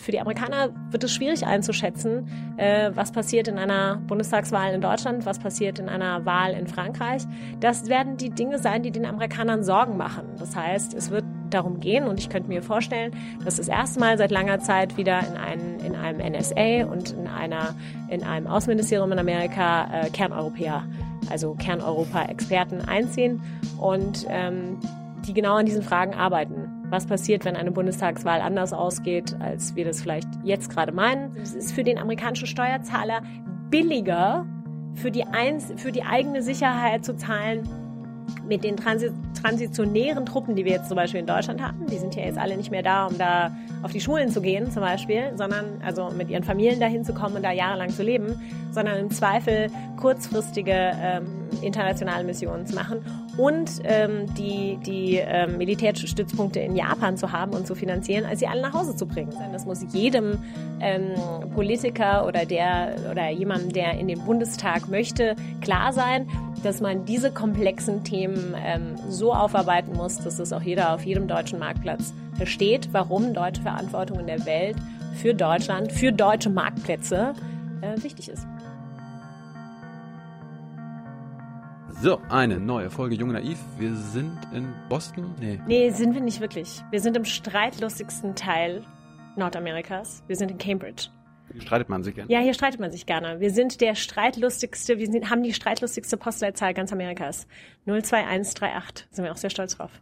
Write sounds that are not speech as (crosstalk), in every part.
Für die Amerikaner wird es schwierig einzuschätzen, äh, was passiert in einer Bundestagswahl in Deutschland, was passiert in einer Wahl in Frankreich. Das werden die Dinge sein, die den Amerikanern Sorgen machen. Das heißt, es wird darum gehen und ich könnte mir vorstellen, dass das erste Mal seit langer Zeit wieder in, einen, in einem NSA und in, einer, in einem Außenministerium in Amerika äh, Kerneuropäer, also Kerneuropa-Experten einziehen und ähm, die genau an diesen Fragen arbeiten was passiert, wenn eine Bundestagswahl anders ausgeht, als wir das vielleicht jetzt gerade meinen. Es ist für den amerikanischen Steuerzahler billiger, für die, Einz für die eigene Sicherheit zu zahlen, mit den Transi transitionären Truppen, die wir jetzt zum Beispiel in Deutschland haben, die sind ja jetzt alle nicht mehr da, um da auf die Schulen zu gehen zum Beispiel, sondern also mit ihren Familien dahin zu kommen und da jahrelang zu leben, sondern im Zweifel kurzfristige ähm, internationale Missionen zu machen und ähm, die, die ähm, Militärstützpunkte in Japan zu haben und zu finanzieren, als sie alle nach Hause zu bringen. Das muss jedem ähm, Politiker oder der oder jemandem, der in den Bundestag möchte, klar sein, dass man diese komplexen Themen ähm, so aufarbeiten muss, dass es auch jeder auf jedem deutschen Marktplatz versteht, warum deutsche Verantwortung in der Welt für Deutschland, für deutsche Marktplätze äh, wichtig ist. So, eine neue Folge Junge Naiv. Wir sind in Boston? Nee. Nee, sind wir nicht wirklich. Wir sind im streitlustigsten Teil Nordamerikas. Wir sind in Cambridge. Hier streitet man sich gerne. Ja, hier streitet man sich gerne. Wir sind der streitlustigste, wir sind, haben die streitlustigste Postleitzahl ganz Amerikas. 02138. Sind wir auch sehr stolz drauf.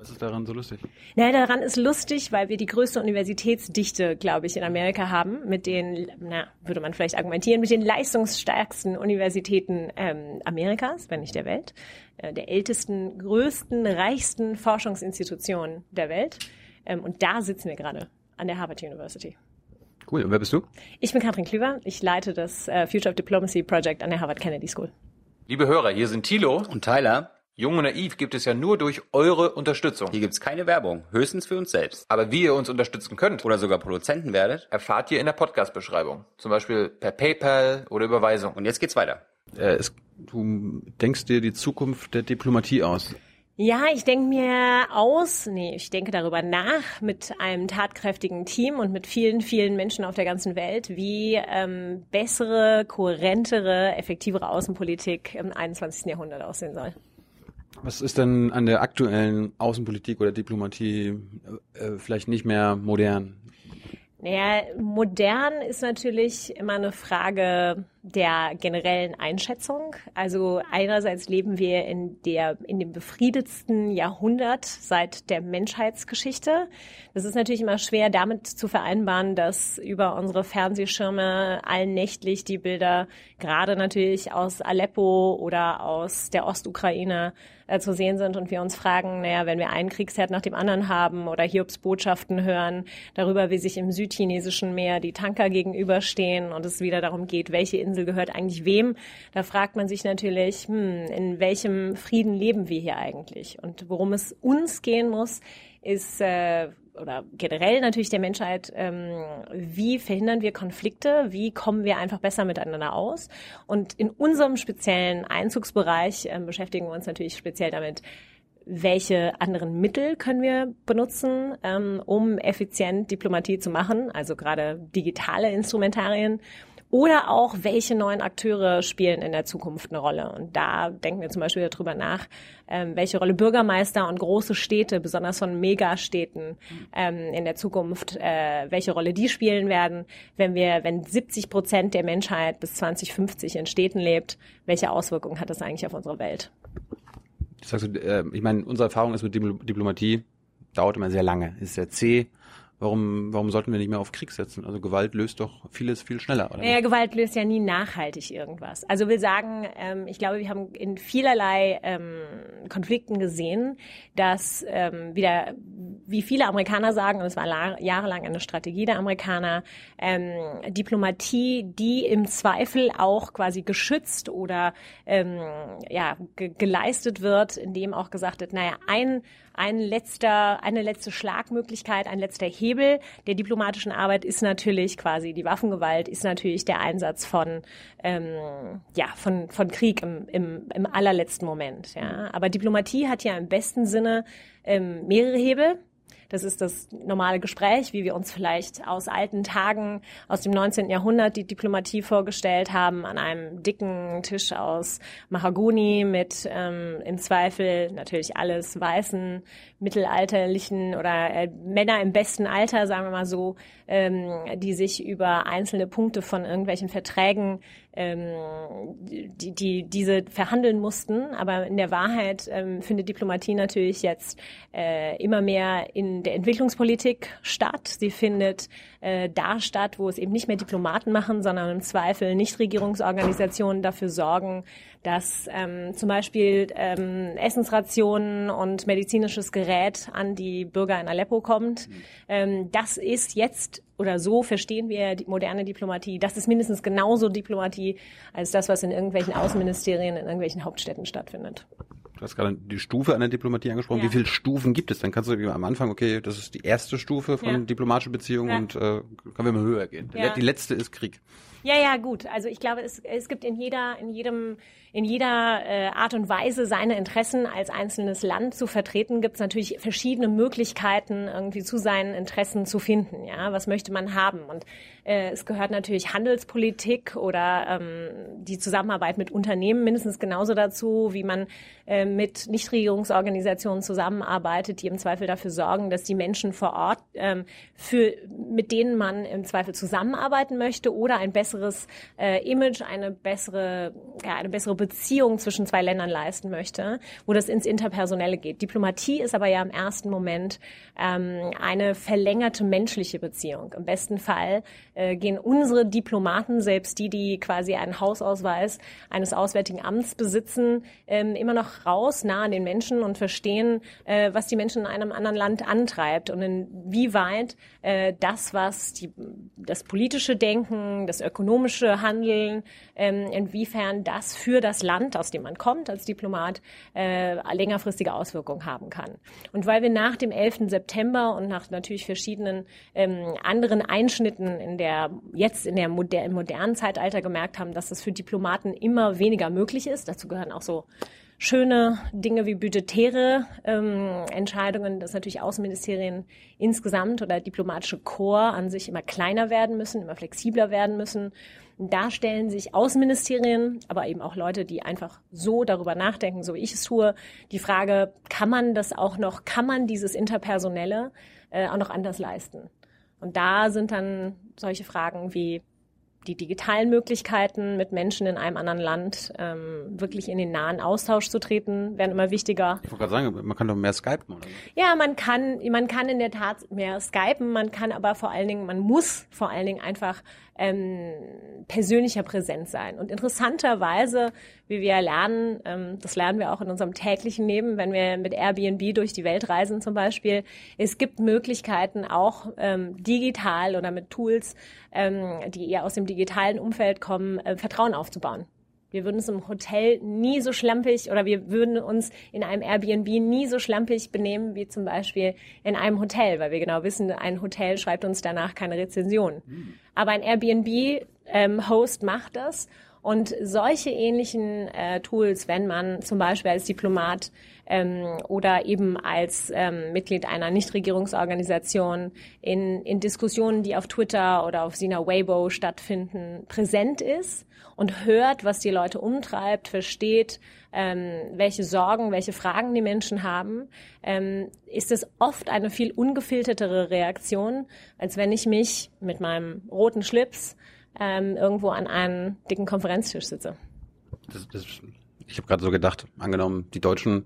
Was ist daran so lustig? Naja, daran ist lustig, weil wir die größte Universitätsdichte, glaube ich, in Amerika haben, mit den, na, würde man vielleicht argumentieren, mit den leistungsstärksten Universitäten ähm, Amerikas, wenn nicht der Welt, äh, der ältesten, größten, reichsten Forschungsinstitutionen der Welt. Ähm, und da sitzen wir gerade an der Harvard University. Cool. Und wer bist du? Ich bin Katrin Klüver. Ich leite das äh, Future of Diplomacy Project an der Harvard Kennedy School. Liebe Hörer, hier sind Thilo und Tyler. Jung und Naiv gibt es ja nur durch eure Unterstützung. Hier gibt es keine Werbung, höchstens für uns selbst. Aber wie ihr uns unterstützen könnt oder sogar Produzenten werdet, erfahrt ihr in der Podcast-Beschreibung. Zum Beispiel per PayPal oder Überweisung. Und jetzt geht's weiter. Äh, es, du denkst dir die Zukunft der Diplomatie aus. Ja, ich denke mir aus, nee, ich denke darüber nach mit einem tatkräftigen Team und mit vielen, vielen Menschen auf der ganzen Welt, wie ähm, bessere, kohärentere, effektivere Außenpolitik im 21. Jahrhundert aussehen soll. Was ist denn an der aktuellen Außenpolitik oder Diplomatie äh, vielleicht nicht mehr modern? Naja, modern ist natürlich immer eine Frage der generellen Einschätzung. Also einerseits leben wir in der, in dem befriedetsten Jahrhundert seit der Menschheitsgeschichte. Das ist natürlich immer schwer damit zu vereinbaren, dass über unsere Fernsehschirme allnächtlich die Bilder gerade natürlich aus Aleppo oder aus der Ostukraine äh, zu sehen sind und wir uns fragen, naja, wenn wir einen Kriegsherd nach dem anderen haben oder Hiobs Botschaften hören darüber, wie sich im südchinesischen Meer die Tanker gegenüberstehen und es wieder darum geht, welche Insel gehört eigentlich wem, da fragt man sich natürlich, hm, in welchem Frieden leben wir hier eigentlich? Und worum es uns gehen muss, ist äh, oder generell natürlich der Menschheit, ähm, wie verhindern wir Konflikte, wie kommen wir einfach besser miteinander aus. Und in unserem speziellen Einzugsbereich äh, beschäftigen wir uns natürlich speziell damit, welche anderen Mittel können wir benutzen, ähm, um effizient Diplomatie zu machen, also gerade digitale Instrumentarien oder auch, welche neuen Akteure spielen in der Zukunft eine Rolle? Und da denken wir zum Beispiel darüber nach, ähm, welche Rolle Bürgermeister und große Städte, besonders von Megastädten, ähm, in der Zukunft, äh, welche Rolle die spielen werden, wenn wir, wenn 70 Prozent der Menschheit bis 2050 in Städten lebt, welche Auswirkungen hat das eigentlich auf unsere Welt? Sagst du, äh, ich meine, unsere Erfahrung ist mit Diplomatie, dauert immer sehr lange, ist sehr zäh Warum, warum sollten wir nicht mehr auf Krieg setzen? Also Gewalt löst doch vieles viel schneller, oder? Ja, Gewalt löst ja nie nachhaltig irgendwas. Also wir sagen, ähm, ich glaube, wir haben in vielerlei ähm, Konflikten gesehen, dass ähm, wieder, wie viele Amerikaner sagen, und es war jahrelang eine Strategie der Amerikaner, ähm, Diplomatie, die im Zweifel auch quasi geschützt oder ähm, ja, ge geleistet wird, indem auch gesagt wird, naja, ein ein letzter, eine letzte Schlagmöglichkeit, ein letzter Hebel der diplomatischen Arbeit ist natürlich quasi die Waffengewalt, ist natürlich der Einsatz von, ähm, ja, von, von Krieg im, im, im allerletzten Moment. Ja. Aber Diplomatie hat ja im besten Sinne ähm, mehrere Hebel. Das ist das normale Gespräch, wie wir uns vielleicht aus alten Tagen aus dem 19. Jahrhundert die Diplomatie vorgestellt haben, an einem dicken Tisch aus Mahagoni mit ähm, im Zweifel natürlich alles weißen, mittelalterlichen oder äh, Männer im besten Alter, sagen wir mal so, ähm, die sich über einzelne Punkte von irgendwelchen Verträgen ähm, die, die diese verhandeln mussten. Aber in der Wahrheit ähm, findet Diplomatie natürlich jetzt äh, immer mehr in der Entwicklungspolitik statt. Sie findet äh, da statt, wo es eben nicht mehr Diplomaten machen, sondern im Zweifel Nichtregierungsorganisationen dafür sorgen, dass ähm, zum Beispiel ähm, Essensrationen und medizinisches Gerät an die Bürger in Aleppo kommt. Mhm. Ähm, das ist jetzt oder so verstehen wir die moderne Diplomatie. Das ist mindestens genauso Diplomatie als das, was in irgendwelchen Außenministerien in irgendwelchen Hauptstädten stattfindet. Du hast gerade die Stufe an der Diplomatie angesprochen. Ja. Wie viele Stufen gibt es? Dann kannst du am Anfang, okay, das ist die erste Stufe von ja. diplomatischen Beziehungen ja. und äh, können wir mal höher gehen. Die letzte ist Krieg. Ja, ja, gut. Also ich glaube, es, es gibt in jeder, in jedem in jeder äh, Art und Weise seine Interessen als einzelnes Land zu vertreten, gibt es natürlich verschiedene Möglichkeiten, irgendwie zu seinen Interessen zu finden. Ja, was möchte man haben? Und äh, es gehört natürlich Handelspolitik oder ähm, die Zusammenarbeit mit Unternehmen mindestens genauso dazu, wie man äh, mit Nichtregierungsorganisationen zusammenarbeitet, die im Zweifel dafür sorgen, dass die Menschen vor Ort, ähm, für, mit denen man im Zweifel zusammenarbeiten möchte oder ein besseres äh, Image, eine bessere, ja, eine bessere Beziehung zwischen zwei Ländern leisten möchte, wo das ins Interpersonelle geht. Diplomatie ist aber ja im ersten Moment ähm, eine verlängerte menschliche Beziehung. Im besten Fall äh, gehen unsere Diplomaten, selbst die, die quasi einen Hausausweis eines Auswärtigen Amts besitzen, ähm, immer noch raus, nah an den Menschen und verstehen, äh, was die Menschen in einem anderen Land antreibt und inwieweit äh, das, was die, das politische Denken, das ökonomische Handeln, ähm, inwiefern das für das Land, aus dem man kommt als Diplomat, äh, längerfristige Auswirkungen haben kann. Und weil wir nach dem 11. September und nach natürlich verschiedenen ähm, anderen Einschnitten in der jetzt in der moder im modernen Zeitalter gemerkt haben, dass das für Diplomaten immer weniger möglich ist. Dazu gehören auch so schöne Dinge wie budgetäre ähm, Entscheidungen, dass natürlich Außenministerien insgesamt oder diplomatische Korps an sich immer kleiner werden müssen, immer flexibler werden müssen. Da stellen sich Außenministerien, aber eben auch Leute, die einfach so darüber nachdenken, so wie ich es tue, die Frage, kann man das auch noch, kann man dieses Interpersonelle äh, auch noch anders leisten? Und da sind dann solche Fragen wie die digitalen Möglichkeiten, mit Menschen in einem anderen Land ähm, wirklich in den nahen Austausch zu treten, werden immer wichtiger. Ich wollte gerade sagen, man kann doch mehr skypen, oder? Ja, man kann, man kann in der Tat mehr skypen, man kann aber vor allen Dingen, man muss vor allen Dingen einfach ähm, persönlicher präsent sein. Und interessanterweise, wie wir lernen, ähm, das lernen wir auch in unserem täglichen Leben, wenn wir mit Airbnb durch die Welt reisen zum Beispiel, es gibt Möglichkeiten auch ähm, digital oder mit Tools, ähm, die eher aus dem digitalen Umfeld kommen, äh, Vertrauen aufzubauen. Wir würden uns im Hotel nie so schlampig oder wir würden uns in einem Airbnb nie so schlampig benehmen wie zum Beispiel in einem Hotel, weil wir genau wissen, ein Hotel schreibt uns danach keine Rezension. Mhm. Aber ein Airbnb-Host ähm, macht das. Und solche ähnlichen äh, Tools, wenn man zum Beispiel als Diplomat ähm, oder eben als ähm, Mitglied einer Nichtregierungsorganisation in, in Diskussionen, die auf Twitter oder auf Sina Weibo stattfinden, präsent ist und hört, was die Leute umtreibt, versteht, ähm, welche Sorgen, welche Fragen die Menschen haben, ähm, ist es oft eine viel ungefiltertere Reaktion, als wenn ich mich mit meinem roten Schlips ähm, irgendwo an einem dicken Konferenztisch sitze. Das, das ich habe gerade so gedacht, angenommen, die Deutschen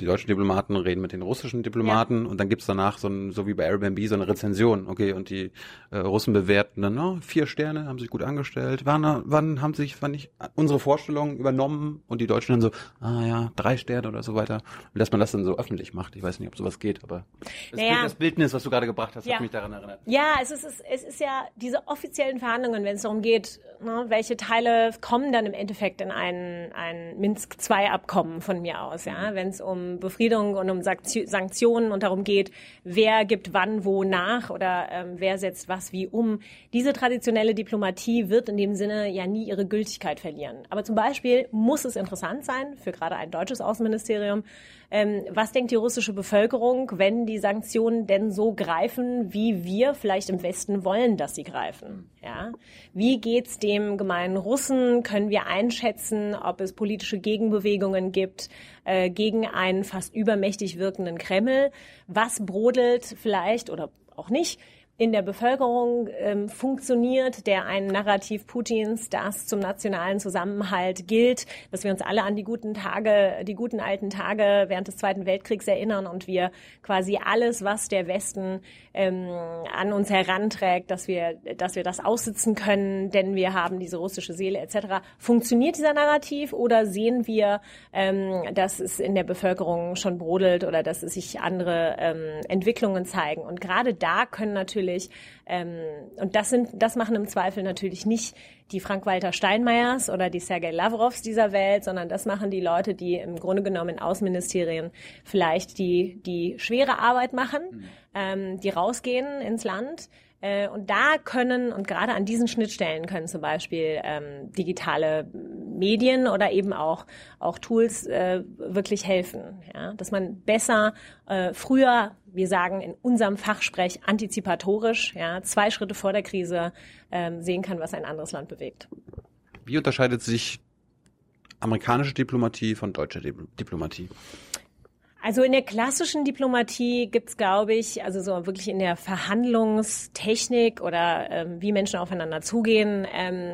die deutschen Diplomaten reden mit den russischen Diplomaten ja. und dann gibt's danach so, ein, so wie bei Airbnb so eine Rezension. Okay, und die äh, Russen bewerten dann, oh, vier Sterne, haben sich gut angestellt. Wann, wann haben sich, wann nicht unsere Vorstellungen übernommen und die Deutschen dann so, ah ja, drei Sterne oder so weiter. Und dass man das dann so öffentlich macht. Ich weiß nicht, ob sowas geht, aber das, naja. Bild, das Bildnis, was du gerade gebracht hast, ja. hat mich daran erinnert. Ja, es ist, es ist ja diese offiziellen Verhandlungen, wenn es darum geht, Ne? Welche Teile kommen dann im Endeffekt in ein, ein Minsk-II-Abkommen von mir aus, ja? wenn es um Befriedung und um Sanktionen und darum geht, wer gibt wann wo nach oder ähm, wer setzt was wie um. Diese traditionelle Diplomatie wird in dem Sinne ja nie ihre Gültigkeit verlieren. Aber zum Beispiel muss es interessant sein, für gerade ein deutsches Außenministerium, ähm, was denkt die russische Bevölkerung, wenn die Sanktionen denn so greifen, wie wir vielleicht im Westen wollen, dass sie greifen? Ja? Wie geht's dem gemeinen Russen? Können wir einschätzen, ob es politische Gegenbewegungen gibt äh, gegen einen fast übermächtig wirkenden Kreml? Was brodelt vielleicht oder auch nicht in der Bevölkerung ähm, funktioniert, der ein Narrativ Putins, das zum nationalen Zusammenhalt gilt, dass wir uns alle an die guten Tage, die guten alten Tage während des Zweiten Weltkriegs erinnern und wir quasi alles, was der Westen ähm, an uns heranträgt, dass wir, dass wir das aussitzen können, denn wir haben diese russische Seele etc. Funktioniert dieser Narrativ oder sehen wir, ähm, dass es in der Bevölkerung schon brodelt oder dass es sich andere ähm, Entwicklungen zeigen? Und gerade da können natürlich natürlich, ähm, und das sind, das machen im Zweifel natürlich nicht die Frank-Walter Steinmeiers oder die Sergei Lavrovs dieser Welt, sondern das machen die Leute, die im Grunde genommen in Außenministerien vielleicht die, die schwere Arbeit machen, mhm. ähm, die rausgehen ins Land, äh, und da können, und gerade an diesen Schnittstellen können zum Beispiel ähm, digitale Medien oder eben auch, auch Tools äh, wirklich helfen. Ja? Dass man besser äh, früher, wir sagen in unserem Fachsprech antizipatorisch, ja, zwei Schritte vor der Krise ähm, sehen kann, was ein anderes Land bewegt. Wie unterscheidet sich amerikanische Diplomatie von deutscher Diplomatie? Also in der klassischen Diplomatie gibt's, glaube ich, also so wirklich in der Verhandlungstechnik oder ähm, wie Menschen aufeinander zugehen, ähm,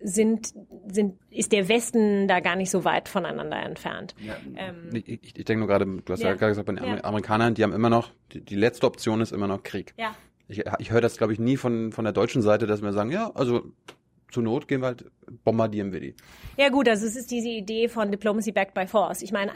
sind, sind, ist der Westen da gar nicht so weit voneinander entfernt. Ja, ähm, ich, ich, ich denke nur gerade, du hast ja, ja gerade gesagt, bei den ja. Amerikanern, die haben immer noch, die, die letzte Option ist immer noch Krieg. Ja. Ich, ich höre das, glaube ich, nie von, von der deutschen Seite, dass wir sagen, ja, also zur Not gehen wir halt, bombardieren wir die. Ja gut, also es ist diese Idee von Diplomacy backed by force. Ich meine,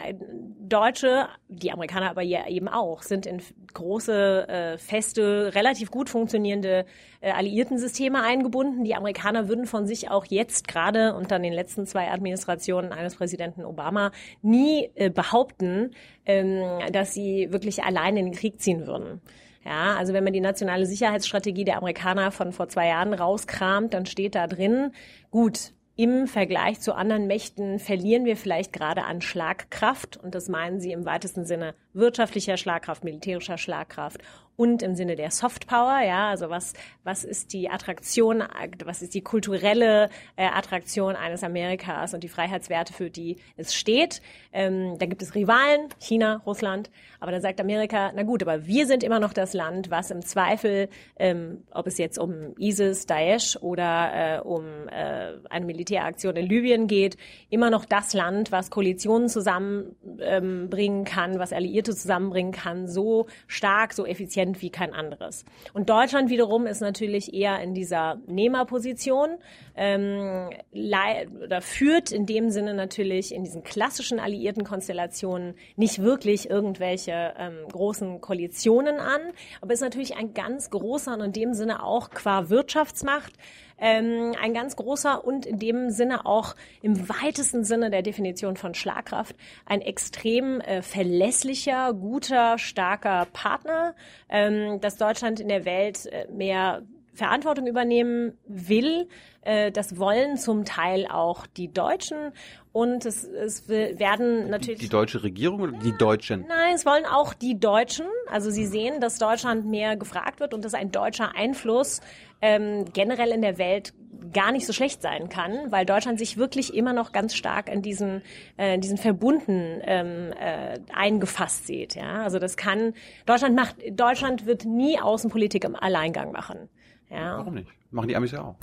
Deutsche, die Amerikaner aber ja eben auch, sind in große, äh, feste, relativ gut funktionierende äh, Alliiertensysteme eingebunden. Die Amerikaner würden von sich auch jetzt gerade unter den letzten zwei Administrationen eines Präsidenten Obama nie äh, behaupten, ähm, dass sie wirklich allein in den Krieg ziehen würden. Ja, also wenn man die nationale Sicherheitsstrategie der Amerikaner von vor zwei Jahren rauskramt, dann steht da drin, gut, im Vergleich zu anderen Mächten verlieren wir vielleicht gerade an Schlagkraft. Und das meinen sie im weitesten Sinne wirtschaftlicher Schlagkraft, militärischer Schlagkraft und im Sinne der Softpower, ja, also was, was ist die Attraktion, was ist die kulturelle äh, Attraktion eines Amerikas und die Freiheitswerte, für die es steht. Ähm, da gibt es Rivalen, China, Russland, aber da sagt Amerika, na gut, aber wir sind immer noch das Land, was im Zweifel, ähm, ob es jetzt um ISIS, Daesh oder äh, um äh, eine Militäraktion in Libyen geht, immer noch das Land, was Koalitionen zusammenbringen ähm, kann, was Alliierte zusammenbringen kann, so stark, so effizient wie kein anderes. Und Deutschland wiederum ist natürlich eher in dieser Nehmerposition ähm, oder führt in dem Sinne natürlich in diesen klassischen alliierten Konstellationen nicht wirklich irgendwelche ähm, großen Koalitionen an, aber ist natürlich ein ganz großer und in dem Sinne auch qua Wirtschaftsmacht ähm, ein ganz großer und in dem Sinne auch im weitesten Sinne der Definition von Schlagkraft ein extrem äh, verlässlicher, guter, starker Partner, ähm, dass Deutschland in der Welt äh, mehr Verantwortung übernehmen will. Äh, das wollen zum Teil auch die Deutschen. Und es, es werden natürlich. Die, die deutsche Regierung oder die Deutschen? Nein, es wollen auch die Deutschen. Also sie sehen, dass Deutschland mehr gefragt wird und dass ein deutscher Einfluss ähm, generell in der Welt gar nicht so schlecht sein kann, weil Deutschland sich wirklich immer noch ganz stark in diesen, äh, in diesen Verbunden ähm, äh, eingefasst sieht. Ja? Also das kann Deutschland macht Deutschland wird nie Außenpolitik im Alleingang machen. Ja. Warum nicht? Machen die Amis ja auch.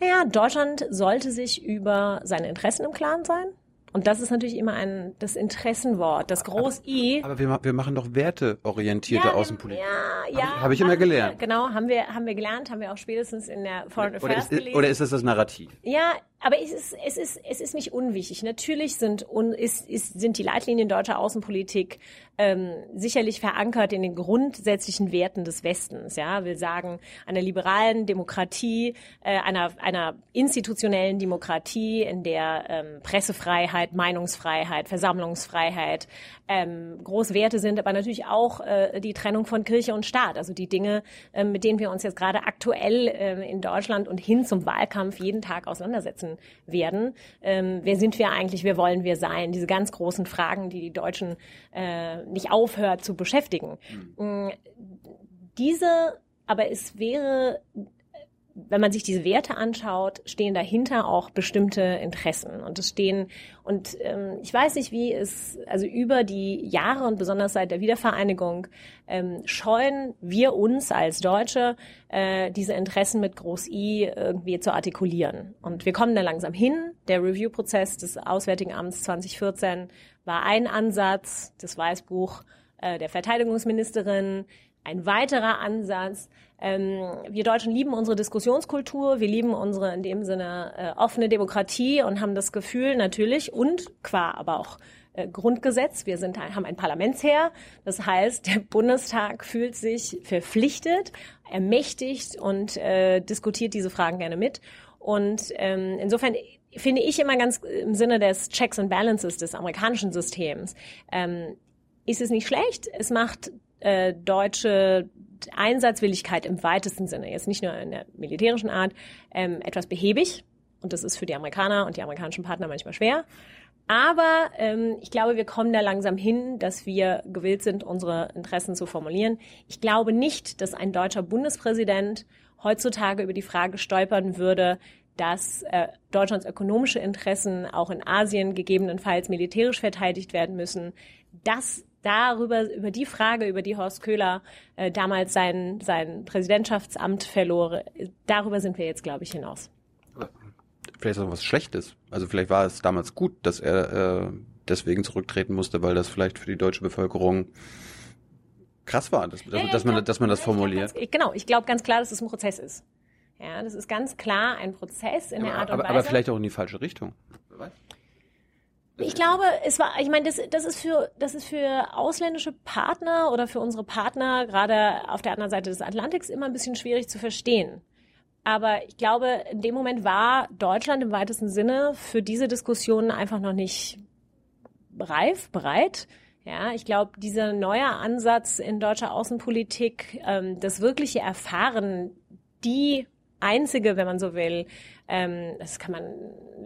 Naja, Deutschland sollte sich über seine Interessen im Klaren sein. Und das ist natürlich immer ein das Interessenwort, das Groß I. Aber, aber wir, wir machen doch werteorientierte ja, Außenpolitik. Ja, ja. Habe ich, hab ich immer gelernt. genau, haben wir haben wir gelernt, haben wir auch spätestens in der Foreign Affairs oder ist, gelesen. Oder ist das das Narrativ? Ja, aber es ist, es ist, es ist nicht unwichtig. Natürlich sind, un, ist, ist, sind die Leitlinien deutscher Außenpolitik ähm, sicherlich verankert in den grundsätzlichen Werten des Westens. Ja, will sagen einer liberalen Demokratie, äh, einer einer institutionellen Demokratie, in der ähm, Pressefreiheit, Meinungsfreiheit, Versammlungsfreiheit ähm, große Werte sind, aber natürlich auch äh, die Trennung von Kirche und Staat. Also die Dinge, äh, mit denen wir uns jetzt gerade aktuell äh, in Deutschland und hin zum Wahlkampf jeden Tag auseinandersetzen werden. Ähm, wer sind wir eigentlich? Wer wollen wir sein? Diese ganz großen Fragen, die die Deutschen äh, nicht aufhört zu beschäftigen. Mhm. Diese, aber es wäre wenn man sich diese Werte anschaut, stehen dahinter auch bestimmte Interessen. Und es stehen, und ähm, ich weiß nicht, wie es, also über die Jahre und besonders seit der Wiedervereinigung, ähm, scheuen wir uns als Deutsche, äh, diese Interessen mit Groß I irgendwie zu artikulieren. Und wir kommen da langsam hin. Der Review-Prozess des Auswärtigen Amts 2014 war ein Ansatz, das Weißbuch äh, der Verteidigungsministerin, ein weiterer Ansatz. Ähm, wir Deutschen lieben unsere Diskussionskultur, wir lieben unsere in dem Sinne äh, offene Demokratie und haben das Gefühl natürlich und qua aber auch äh, Grundgesetz. Wir sind, haben ein Parlamentsherr. Das heißt, der Bundestag fühlt sich verpflichtet, ermächtigt und äh, diskutiert diese Fragen gerne mit. Und ähm, insofern finde ich immer ganz im Sinne des Checks and Balances des amerikanischen Systems, ähm, ist es nicht schlecht. Es macht äh, deutsche Einsatzwilligkeit im weitesten Sinne, jetzt nicht nur in der militärischen Art, ähm, etwas behäbig. Und das ist für die Amerikaner und die amerikanischen Partner manchmal schwer. Aber ähm, ich glaube, wir kommen da langsam hin, dass wir gewillt sind, unsere Interessen zu formulieren. Ich glaube nicht, dass ein deutscher Bundespräsident heutzutage über die Frage stolpern würde, dass äh, Deutschlands ökonomische Interessen auch in Asien gegebenenfalls militärisch verteidigt werden müssen. Das darüber, über die Frage, über die Horst Köhler äh, damals sein, sein Präsidentschaftsamt verlor, darüber sind wir jetzt, glaube ich, hinaus. Vielleicht ist auch was Schlechtes. Also vielleicht war es damals gut, dass er äh, deswegen zurücktreten musste, weil das vielleicht für die deutsche Bevölkerung krass war, dass, ja, ja, dass, man, glaub, dass man das formuliert. Ich genau, ich glaube ganz klar, dass es ein Prozess ist. Ja, das ist ganz klar ein Prozess in ja, der Art und aber, Weise. Aber vielleicht auch in die falsche Richtung. Ich glaube, es war, ich meine, das, das ist für, das ist für ausländische Partner oder für unsere Partner gerade auf der anderen Seite des Atlantiks immer ein bisschen schwierig zu verstehen. Aber ich glaube, in dem Moment war Deutschland im weitesten Sinne für diese Diskussion einfach noch nicht reif, bereit. Ja, ich glaube, dieser neue Ansatz in deutscher Außenpolitik, ähm, das wirkliche Erfahren, die einzige, wenn man so will, ähm, das kann man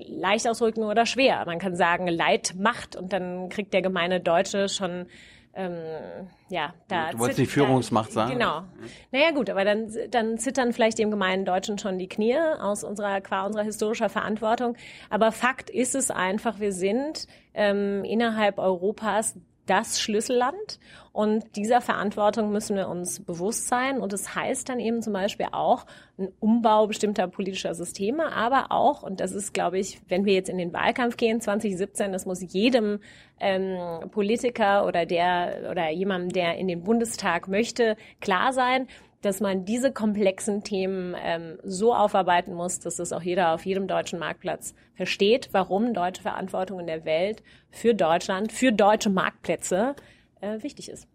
leicht ausdrücken oder schwer. Man kann sagen, Leid macht und dann kriegt der gemeine Deutsche schon ähm, ja, da du wolltest die Führungsmacht sagen. Genau. Naja gut, aber dann, dann zittern vielleicht dem gemeinen Deutschen schon die Knie aus unserer qua unserer historischer Verantwortung. Aber Fakt ist es einfach, wir sind ähm, innerhalb Europas das Schlüsselland und dieser Verantwortung müssen wir uns bewusst sein. Und das heißt dann eben zum Beispiel auch ein Umbau bestimmter politischer Systeme, aber auch, und das ist, glaube ich, wenn wir jetzt in den Wahlkampf gehen, 2017, das muss jedem ähm, Politiker oder der oder jemandem, der in den Bundestag möchte, klar sein, dass man diese komplexen Themen ähm, so aufarbeiten muss, dass es auch jeder auf jedem deutschen Marktplatz versteht, warum deutsche Verantwortung in der Welt für Deutschland, für deutsche Marktplätze äh, wichtig ist.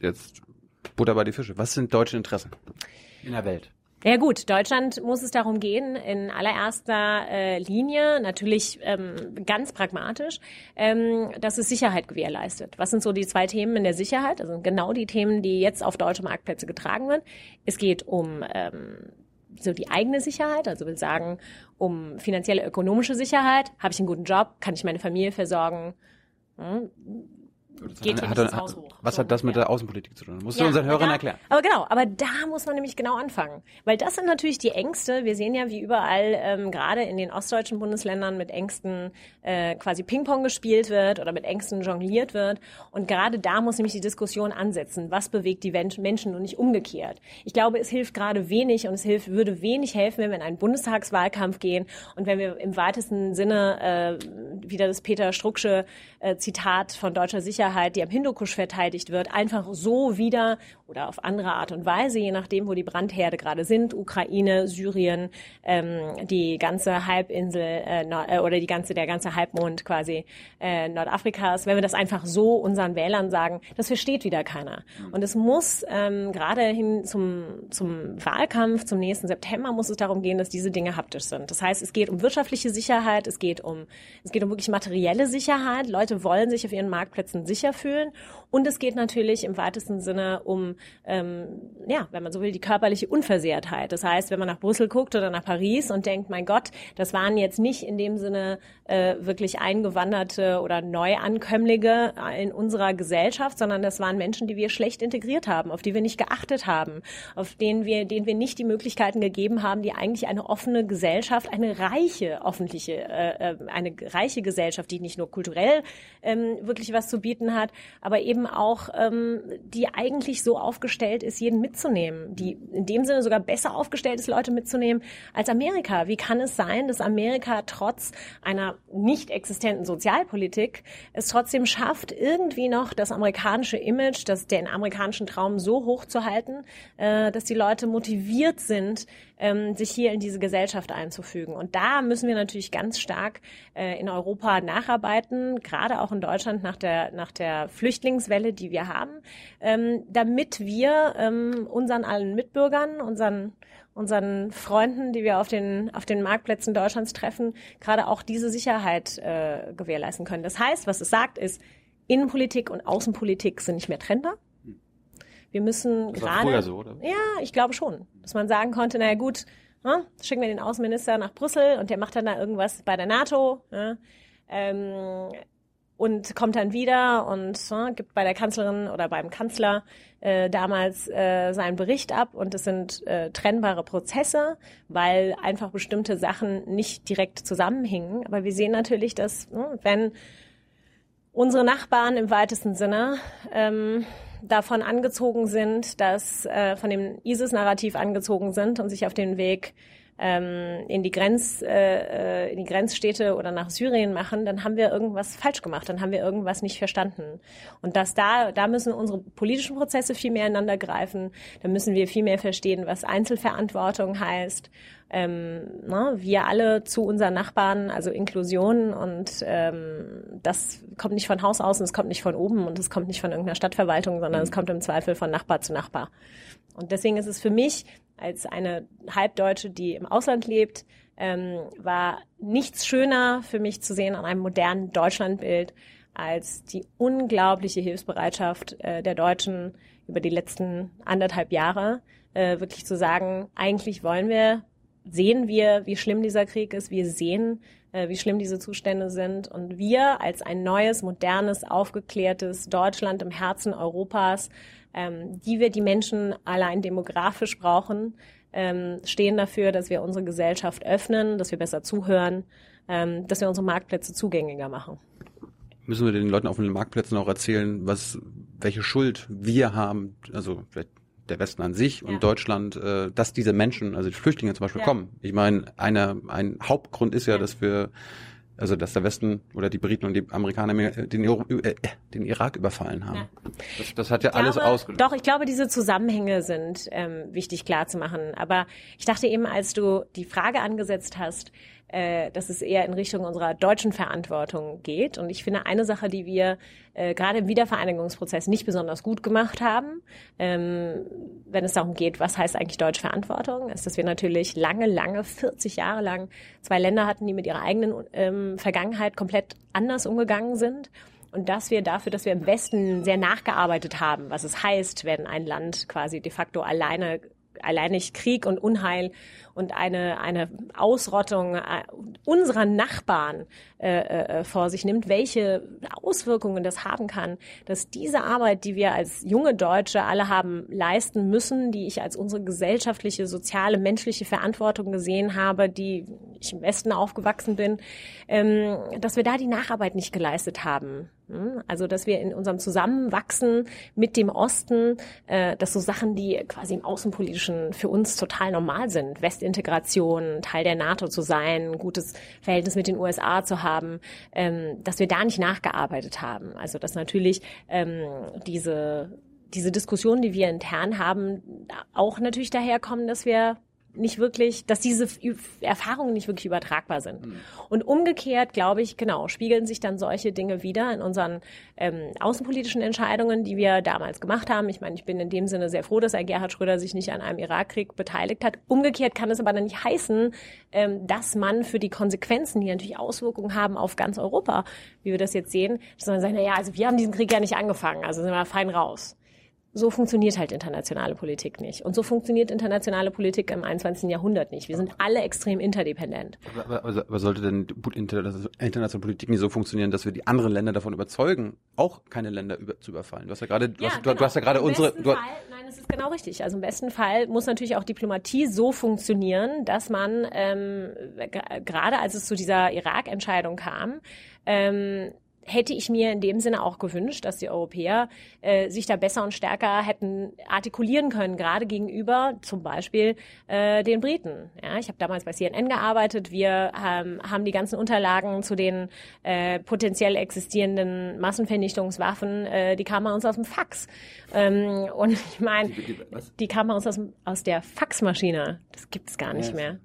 Jetzt Butter bei die Fische. Was sind deutsche Interessen in der Welt? Ja gut, Deutschland muss es darum gehen, in allererster äh, Linie, natürlich ähm, ganz pragmatisch, ähm, dass es Sicherheit gewährleistet. Was sind so die zwei Themen in der Sicherheit? Also genau die Themen, die jetzt auf deutsche Marktplätze getragen werden. Es geht um ähm, so die eigene Sicherheit, also will sagen, um finanzielle, ökonomische Sicherheit. Habe ich einen guten Job? Kann ich meine Familie versorgen? Hm? Geht hier hat, nicht Haus hoch. Was so, hat das mit der Außenpolitik zu tun? Musst ja, du unseren Hörern da, erklären. Aber genau, aber da muss man nämlich genau anfangen. Weil das sind natürlich die Ängste. Wir sehen ja, wie überall, ähm, gerade in den ostdeutschen Bundesländern mit Ängsten äh, quasi Ping-Pong gespielt wird oder mit Ängsten jongliert wird. Und gerade da muss nämlich die Diskussion ansetzen. Was bewegt die Menschen und nicht umgekehrt? Ich glaube, es hilft gerade wenig und es hilft, würde wenig helfen, wenn wir in einen Bundestagswahlkampf gehen und wenn wir im weitesten Sinne äh, wieder das Peter Strucksche äh, Zitat von deutscher Sicherheit Sicherheit, die am Hindukusch verteidigt wird, einfach so wieder oder auf andere Art und Weise, je nachdem, wo die Brandherde gerade sind, Ukraine, Syrien, ähm, die ganze Halbinsel äh, äh, oder die ganze, der ganze Halbmond quasi äh, Nordafrikas, wenn wir das einfach so unseren Wählern sagen, das versteht wieder keiner. Und es muss ähm, gerade hin zum, zum Wahlkampf, zum nächsten September, muss es darum gehen, dass diese Dinge haptisch sind. Das heißt, es geht um wirtschaftliche Sicherheit, es geht um, es geht um wirklich materielle Sicherheit. Leute wollen sich auf ihren Marktplätzen sicher fühlen. Und es geht natürlich im weitesten Sinne um, ähm, ja, wenn man so will, die körperliche Unversehrtheit. Das heißt, wenn man nach Brüssel guckt oder nach Paris und denkt, mein Gott, das waren jetzt nicht in dem Sinne äh, wirklich eingewanderte oder Neuankömmlinge in unserer Gesellschaft, sondern das waren Menschen, die wir schlecht integriert haben, auf die wir nicht geachtet haben, auf denen wir, denen wir nicht die Möglichkeiten gegeben haben, die eigentlich eine offene Gesellschaft, eine reiche, öffentliche, äh, äh eine reiche Gesellschaft, die nicht nur kulturell ähm, wirklich was zu bieten hat, aber eben auch, ähm, die eigentlich so aufgestellt ist, jeden mitzunehmen, die in dem Sinne sogar besser aufgestellt ist, Leute mitzunehmen als Amerika. Wie kann es sein, dass Amerika trotz einer nicht existenten Sozialpolitik es trotzdem schafft, irgendwie noch das amerikanische Image, das den amerikanischen Traum so hoch zu halten, äh, dass die Leute motiviert sind, ähm, sich hier in diese Gesellschaft einzufügen. Und da müssen wir natürlich ganz stark äh, in Europa nacharbeiten, gerade auch in Deutschland nach der, nach der Flüchtlingswelle, die wir haben, ähm, damit wir ähm, unseren allen Mitbürgern, unseren unseren Freunden, die wir auf den, auf den Marktplätzen Deutschlands treffen, gerade auch diese Sicherheit äh, gewährleisten können. Das heißt, was es sagt, ist, Innenpolitik und Außenpolitik sind nicht mehr trennbar. Wir müssen das gerade. War so, oder? Ja, ich glaube schon. Dass man sagen konnte, naja gut, ne, schicken wir den Außenminister nach Brüssel und der macht dann da irgendwas bei der NATO. Ne, ähm, und kommt dann wieder und ne, gibt bei der Kanzlerin oder beim Kanzler äh, damals äh, seinen Bericht ab und es sind äh, trennbare Prozesse, weil einfach bestimmte Sachen nicht direkt zusammenhingen. Aber wir sehen natürlich, dass ne, wenn unsere Nachbarn im weitesten Sinne ähm, davon angezogen sind, dass äh, von dem ISIS-Narrativ angezogen sind und sich auf den Weg ähm, in die Grenz äh, äh, in die Grenzstädte oder nach Syrien machen, dann haben wir irgendwas falsch gemacht, dann haben wir irgendwas nicht verstanden. Und dass da da müssen unsere politischen Prozesse viel mehr ineinander greifen, da müssen wir viel mehr verstehen, was Einzelverantwortung heißt. Ähm, ne, wir alle zu unseren Nachbarn, also Inklusion und ähm, das kommt nicht von Haus aus und es kommt nicht von oben und es kommt nicht von irgendeiner Stadtverwaltung, sondern es kommt im Zweifel von Nachbar zu Nachbar. Und deswegen ist es für mich als eine Halbdeutsche, die im Ausland lebt, ähm, war nichts schöner für mich zu sehen an einem modernen Deutschlandbild als die unglaubliche Hilfsbereitschaft äh, der Deutschen über die letzten anderthalb Jahre, äh, wirklich zu sagen, eigentlich wollen wir, sehen wir, wie schlimm dieser Krieg ist, wir sehen, äh, wie schlimm diese Zustände sind. Und wir als ein neues, modernes, aufgeklärtes Deutschland im Herzen Europas ähm, die wir die Menschen allein demografisch brauchen, ähm, stehen dafür, dass wir unsere Gesellschaft öffnen, dass wir besser zuhören, ähm, dass wir unsere Marktplätze zugänglicher machen. Müssen wir den Leuten auf den Marktplätzen auch erzählen, was, welche Schuld wir haben, also vielleicht der Westen an sich und ja. Deutschland, äh, dass diese Menschen, also die Flüchtlinge zum Beispiel ja. kommen. Ich meine, eine, ein Hauptgrund ist ja, ja. dass wir also dass der Westen oder die Briten und die Amerikaner den, äh, den Irak überfallen haben. Ja. Das, das, hat ja glaube, alles ausgelöst. Doch, ich glaube, diese Zusammenhänge sind ähm, wichtig klar zu machen. Aber ich dachte eben, als du die Frage angesetzt hast, äh, dass es eher in Richtung unserer deutschen Verantwortung geht. Und ich finde, eine Sache, die wir äh, gerade im Wiedervereinigungsprozess nicht besonders gut gemacht haben, ähm, wenn es darum geht, was heißt eigentlich deutsche Verantwortung, ist, dass wir natürlich lange, lange, 40 Jahre lang zwei Länder hatten, die mit ihrer eigenen ähm, Vergangenheit komplett anders umgegangen sind und dass wir dafür, dass wir im Westen sehr nachgearbeitet haben, was es heißt, wenn ein Land quasi de facto alleine alleinig Krieg und Unheil und eine, eine Ausrottung äh, unserer Nachbarn äh, äh, vor sich nimmt, welche Auswirkungen das haben kann, dass diese Arbeit, die wir als junge Deutsche alle haben leisten müssen, die ich als unsere gesellschaftliche, soziale, menschliche Verantwortung gesehen habe, die ich im Westen aufgewachsen bin, ähm, dass wir da die Nacharbeit nicht geleistet haben. Hm? Also, dass wir in unserem Zusammenwachsen mit dem Osten, äh, dass so Sachen, die quasi im Außenpolitischen für uns total normal sind, Westintegration, Teil der NATO zu sein, ein gutes Verhältnis mit den USA zu haben, ähm, dass wir da nicht nachgearbeitet haben. Also, dass natürlich ähm, diese diese Diskussionen, die wir intern haben, auch natürlich daherkommen, dass wir nicht wirklich, dass diese Erfahrungen nicht wirklich übertragbar sind. Mhm. Und umgekehrt, glaube ich, genau, spiegeln sich dann solche Dinge wieder in unseren ähm, außenpolitischen Entscheidungen, die wir damals gemacht haben. Ich meine, ich bin in dem Sinne sehr froh, dass ein Gerhard Schröder sich nicht an einem Irakkrieg beteiligt hat. Umgekehrt kann es aber dann nicht heißen, ähm, dass man für die Konsequenzen, die natürlich Auswirkungen haben auf ganz Europa, wie wir das jetzt sehen, sondern sagen, na ja, also wir haben diesen Krieg ja nicht angefangen, also sind wir fein raus so funktioniert halt internationale Politik nicht. Und so funktioniert internationale Politik im 21. Jahrhundert nicht. Wir sind alle extrem interdependent. Aber, aber, aber sollte denn internationale Politik nicht so funktionieren, dass wir die anderen Länder davon überzeugen, auch keine Länder über, zu überfallen? Du hast ja gerade, du, ja, hast, genau. du hast ja gerade Im unsere. Besten Fall, nein, das ist genau richtig. Also im besten Fall muss natürlich auch Diplomatie so funktionieren, dass man ähm, gerade als es zu dieser Irak-Entscheidung kam, ähm, hätte ich mir in dem Sinne auch gewünscht, dass die Europäer äh, sich da besser und stärker hätten artikulieren können, gerade gegenüber zum Beispiel äh, den Briten. Ja, ich habe damals bei CNN gearbeitet. Wir ähm, haben die ganzen Unterlagen zu den äh, potenziell existierenden Massenvernichtungswaffen, äh, die kamen uns aus dem Fax. Ähm, und ich meine, die, die kamen bei uns aus, aus der Faxmaschine. Das gibt's gar nicht ja, mehr.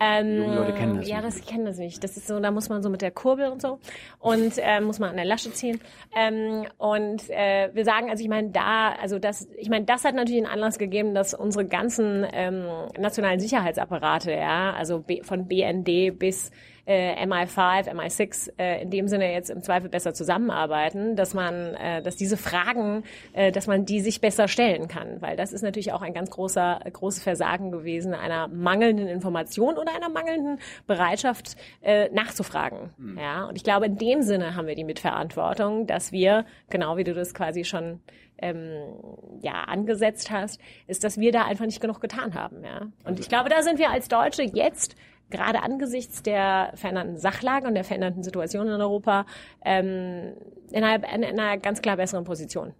Ähm, Junge Leute kennen das Ja, nicht. das kennen das nicht. Das ist so, da muss man so mit der Kurbel und so und äh, muss man an der Lasche ziehen. Ähm, und äh, wir sagen, also ich meine, da, also das, ich meine, das hat natürlich einen Anlass gegeben, dass unsere ganzen ähm, nationalen Sicherheitsapparate, ja, also B, von BND bis äh, MI5, MI6 äh, in dem Sinne jetzt im Zweifel besser zusammenarbeiten, dass man, äh, dass diese Fragen, äh, dass man die sich besser stellen kann, weil das ist natürlich auch ein ganz großer, großes Versagen gewesen einer mangelnden Information oder einer mangelnden Bereitschaft äh, nachzufragen. Mhm. Ja, und ich glaube, in dem Sinne haben wir die Mitverantwortung, dass wir, genau wie du das quasi schon ähm, ja angesetzt hast, ist, dass wir da einfach nicht genug getan haben. Ja, und also ich glaube, da sind wir als Deutsche jetzt gerade angesichts der veränderten Sachlage und der veränderten Situation in Europa ähm, in, einer, in einer ganz klar besseren Position.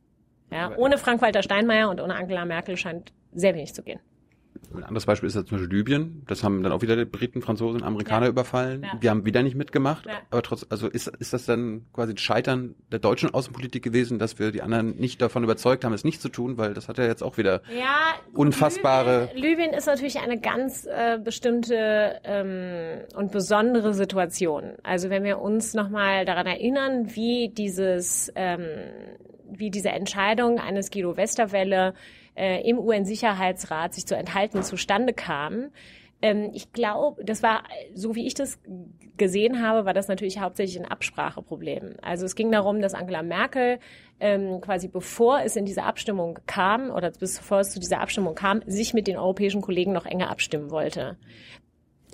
Ja, ohne Frank-Walter Steinmeier und ohne Angela Merkel scheint sehr wenig zu gehen. Ein anderes Beispiel ist ja zum Beispiel Libyen. Das haben dann auch wieder die Briten, Franzosen, Amerikaner ja. überfallen. Ja. Die haben wieder nicht mitgemacht. Ja. Aber trotz, also ist, ist das dann quasi das Scheitern der deutschen Außenpolitik gewesen, dass wir die anderen nicht davon überzeugt haben, es nicht zu tun, weil das hat ja jetzt auch wieder unfassbare. Libyen, Libyen ist natürlich eine ganz äh, bestimmte ähm, und besondere Situation. Also wenn wir uns nochmal daran erinnern, wie dieses, ähm, wie diese Entscheidung eines Guido Westerwelle äh, im UN-Sicherheitsrat sich zu enthalten zustande kam. Ähm, ich glaube, das war, so wie ich das gesehen habe, war das natürlich hauptsächlich ein Abspracheproblem. Also es ging darum, dass Angela Merkel ähm, quasi bevor es in diese Abstimmung kam oder bevor es zu dieser Abstimmung kam, sich mit den europäischen Kollegen noch enger abstimmen wollte.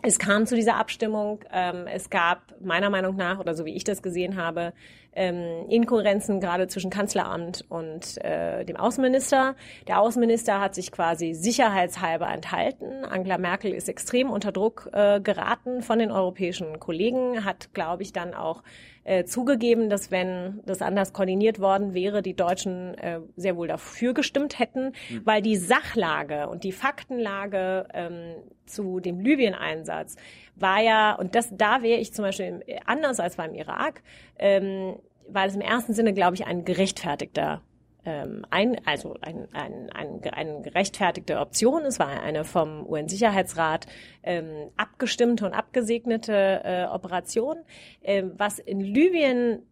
Es kam zu dieser Abstimmung. Ähm, es gab meiner Meinung nach, oder so wie ich das gesehen habe, ähm, Inkohärenzen gerade zwischen Kanzleramt und äh, dem Außenminister. Der Außenminister hat sich quasi sicherheitshalber enthalten. Angela Merkel ist extrem unter Druck äh, geraten von den europäischen Kollegen, hat, glaube ich, dann auch äh, zugegeben, dass wenn das anders koordiniert worden wäre, die Deutschen äh, sehr wohl dafür gestimmt hätten, mhm. weil die Sachlage und die Faktenlage ähm, zu dem Libyen-Einsatz war ja, und das da wäre ich zum Beispiel anders als beim Irak, ähm, war es im ersten Sinne, glaube ich, ein gerechtfertigter ähm, ein, also ein, ein, ein, eine gerechtfertigte Option. Es war eine vom UN-Sicherheitsrat ähm, abgestimmte und abgesegnete äh, Operation. Ähm, was in Libyen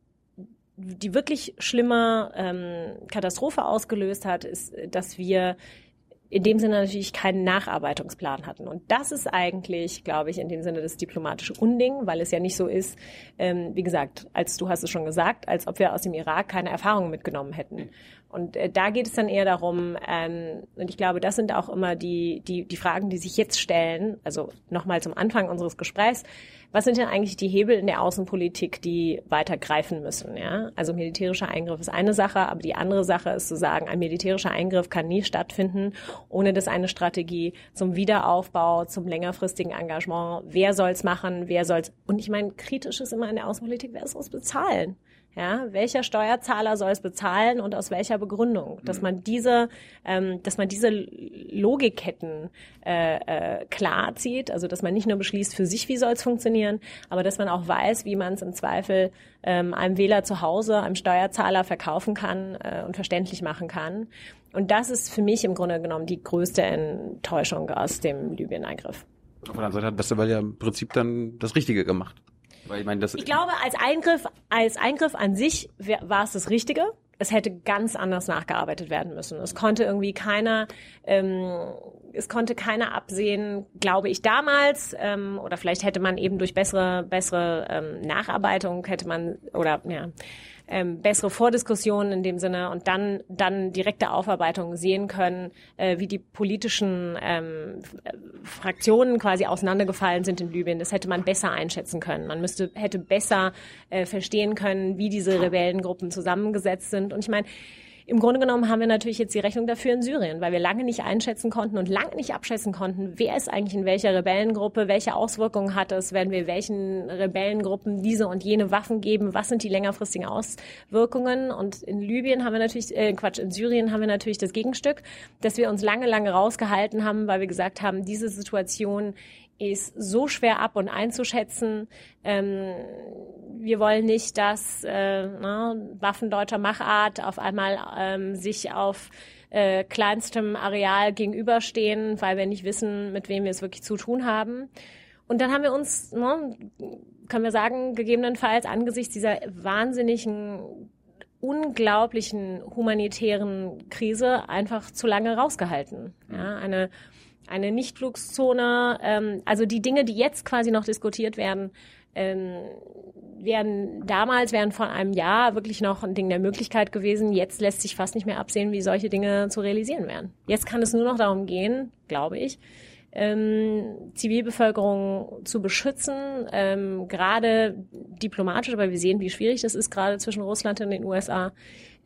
die wirklich schlimme ähm, Katastrophe ausgelöst hat, ist, dass wir in dem Sinne natürlich keinen Nacharbeitungsplan hatten. Und das ist eigentlich, glaube ich, in dem Sinne das diplomatische Unding, weil es ja nicht so ist, ähm, wie gesagt, als du hast es schon gesagt, als ob wir aus dem Irak keine Erfahrungen mitgenommen hätten. Und äh, da geht es dann eher darum, ähm, und ich glaube, das sind auch immer die, die, die Fragen, die sich jetzt stellen, also nochmal zum Anfang unseres Gesprächs, was sind denn eigentlich die Hebel in der Außenpolitik, die weiter greifen müssen? Ja? Also militärischer Eingriff ist eine Sache, aber die andere Sache ist zu sagen, ein militärischer Eingriff kann nie stattfinden, ohne dass eine Strategie zum Wiederaufbau, zum längerfristigen Engagement, wer soll's machen, wer soll's, und ich meine, kritisch ist immer in der Außenpolitik, wer soll's bezahlen? Ja, welcher Steuerzahler soll es bezahlen und aus welcher Begründung? Dass man diese, ähm, dass man diese Logikketten äh, äh, klar zieht, also dass man nicht nur beschließt für sich, wie soll es funktionieren, aber dass man auch weiß, wie man es im Zweifel ähm, einem Wähler zu Hause, einem Steuerzahler verkaufen kann äh, und verständlich machen kann. Und das ist für mich im Grunde genommen die größte Enttäuschung aus dem Libyen-Eingriff. Auf der anderen Seite hat Westerwelle ja im Prinzip dann das Richtige gemacht. Weil ich, meine, das ich glaube, als Eingriff, als Eingriff an sich war es das Richtige. Es hätte ganz anders nachgearbeitet werden müssen. Es konnte irgendwie keiner, ähm, es konnte keiner absehen, glaube ich damals, ähm, oder vielleicht hätte man eben durch bessere, bessere ähm, Nacharbeitung hätte man oder ja ähm, bessere Vordiskussionen in dem Sinne und dann dann direkte Aufarbeitung sehen können, äh, wie die politischen ähm, Fraktionen quasi auseinandergefallen sind in Libyen. Das hätte man besser einschätzen können. Man müsste hätte besser äh, verstehen können, wie diese Rebellengruppen zusammengesetzt sind. Und ich meine, im Grunde genommen haben wir natürlich jetzt die Rechnung dafür in Syrien, weil wir lange nicht einschätzen konnten und lange nicht abschätzen konnten, wer ist eigentlich in welcher Rebellengruppe, welche Auswirkungen hat es, wenn wir welchen Rebellengruppen diese und jene Waffen geben, was sind die längerfristigen Auswirkungen. Und in Libyen haben wir natürlich, äh, Quatsch, in Syrien haben wir natürlich das Gegenstück, dass wir uns lange, lange rausgehalten haben, weil wir gesagt haben, diese Situation ist so schwer ab und einzuschätzen. Ähm, wir wollen nicht, dass äh, ne, Waffen deutscher Machart auf einmal ähm, sich auf äh, kleinstem Areal gegenüberstehen, weil wir nicht wissen, mit wem wir es wirklich zu tun haben. Und dann haben wir uns, ne, können wir sagen, gegebenenfalls angesichts dieser wahnsinnigen unglaublichen humanitären Krise einfach zu lange rausgehalten. Ja, eine eine Nichtflugszone, ähm, also die Dinge, die jetzt quasi noch diskutiert werden, ähm, wären damals, wären vor einem Jahr wirklich noch ein Ding der Möglichkeit gewesen. Jetzt lässt sich fast nicht mehr absehen, wie solche Dinge zu realisieren wären. Jetzt kann es nur noch darum gehen, glaube ich, ähm, Zivilbevölkerung zu beschützen, ähm, gerade diplomatisch, aber wir sehen, wie schwierig das ist, gerade zwischen Russland und den USA,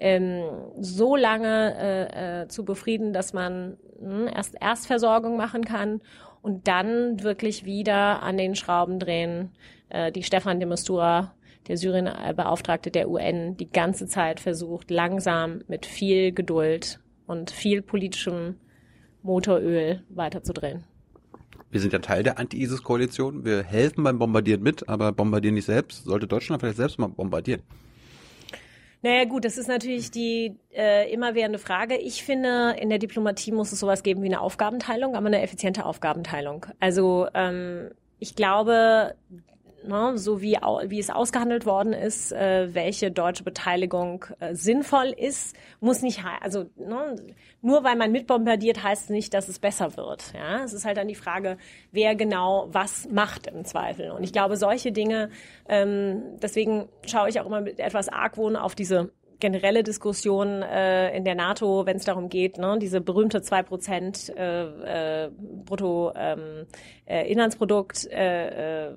ähm, so lange äh, äh, zu befrieden, dass man mh, hm, erst Erstversorgung machen kann und dann wirklich wieder an den Schrauben drehen, äh, die Stefan de Mistura, der Syrien-Beauftragte der UN, die ganze Zeit versucht, langsam mit viel Geduld und viel politischem Motoröl weiterzudrehen. Wir sind ja Teil der Anti-ISIS-Koalition. Wir helfen beim Bombardieren mit, aber bombardieren nicht selbst. Sollte Deutschland vielleicht selbst mal bombardieren? Naja gut, das ist natürlich die äh, immerwährende Frage. Ich finde, in der Diplomatie muss es sowas geben wie eine Aufgabenteilung, aber eine effiziente Aufgabenteilung. Also ähm, ich glaube, ne, so wie, wie es ausgehandelt worden ist, äh, welche deutsche Beteiligung äh, sinnvoll ist, muss nicht, also ne, nur weil man mitbombardiert, heißt nicht, dass es besser wird. Ja, es ist halt dann die Frage, wer genau was macht im Zweifel. Und ich glaube, solche Dinge, ähm, deswegen schaue ich auch immer mit etwas Argwohn auf diese generelle Diskussion äh, in der NATO, wenn es darum geht, ne, diese berühmte zwei Prozent äh, äh, Brutto ähm, äh, Inlandsprodukt äh, äh,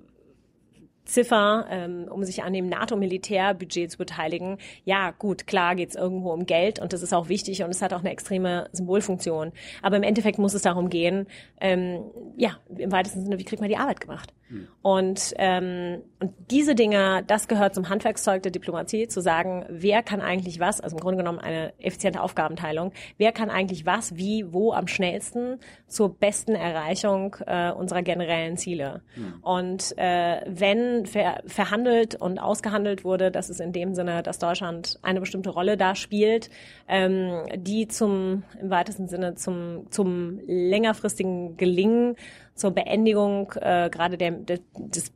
Ziffer, ähm, um sich an dem NATO-Militärbudget zu beteiligen. Ja, gut, klar geht's irgendwo um Geld und das ist auch wichtig und es hat auch eine extreme Symbolfunktion. Aber im Endeffekt muss es darum gehen, ähm, ja, im weitesten Sinne, wie kriegt man die Arbeit gemacht? Hm. Und, ähm, und diese Dinge, das gehört zum Handwerkszeug der Diplomatie, zu sagen, wer kann eigentlich was, also im Grunde genommen eine effiziente Aufgabenteilung, wer kann eigentlich was, wie, wo am schnellsten zur besten Erreichung äh, unserer generellen Ziele. Hm. Und äh, wenn ver verhandelt und ausgehandelt wurde, dass es in dem Sinne, dass Deutschland eine bestimmte Rolle da spielt, ähm, die zum, im weitesten Sinne zum, zum längerfristigen Gelingen zur Beendigung äh, gerade der, der, des,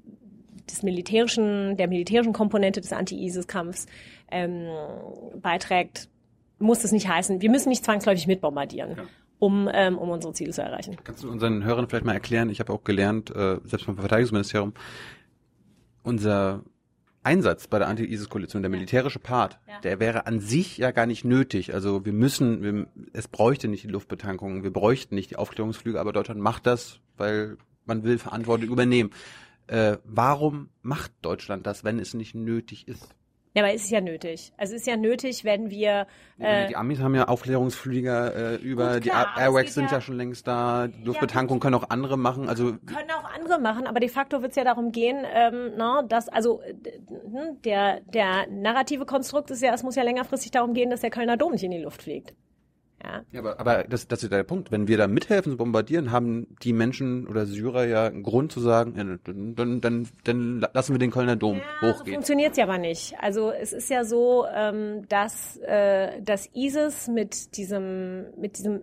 des militärischen, der militärischen Komponente des Anti-ISIS-Kampfs ähm, beiträgt, muss das nicht heißen, wir müssen nicht zwangsläufig mitbombardieren. Ja. Um, ähm, um unsere Ziele zu erreichen. Kannst du unseren Hörern vielleicht mal erklären, ich habe auch gelernt, äh, selbst beim Verteidigungsministerium, unser Einsatz bei der Anti-ISIS-Koalition, der militärische Part, ja. der wäre an sich ja gar nicht nötig. Also wir müssen, wir, es bräuchte nicht die Luftbetankung, wir bräuchten nicht die Aufklärungsflüge, aber Deutschland macht das, weil man will Verantwortung übernehmen. Äh, warum macht Deutschland das, wenn es nicht nötig ist? Ja, aber es ist ja nötig. Also es ist ja nötig, wenn wir. Äh, die Amis haben ja Aufklärungsflieger äh, über, gut, klar, die Airwags sind ja, ja, schon längst da. Die Luftbetankung ja, können auch andere machen. Also können auch andere machen, aber de facto wird es ja darum gehen, ähm, na, dass, also hm, der, der narrative Konstrukt ist ja, es muss ja längerfristig darum gehen, dass der Kölner Dom nicht in die Luft fliegt. Ja. ja, aber, aber das, das ist der Punkt. Wenn wir da mithelfen zu bombardieren, haben die Menschen oder Syrer ja einen Grund zu sagen, ja, dann, dann, dann, dann lassen wir den Kölner Dom ja, hochgehen. So funktioniert ja aber nicht. Also es ist ja so, ähm, dass, äh, dass ISIS mit diesem, mit diesem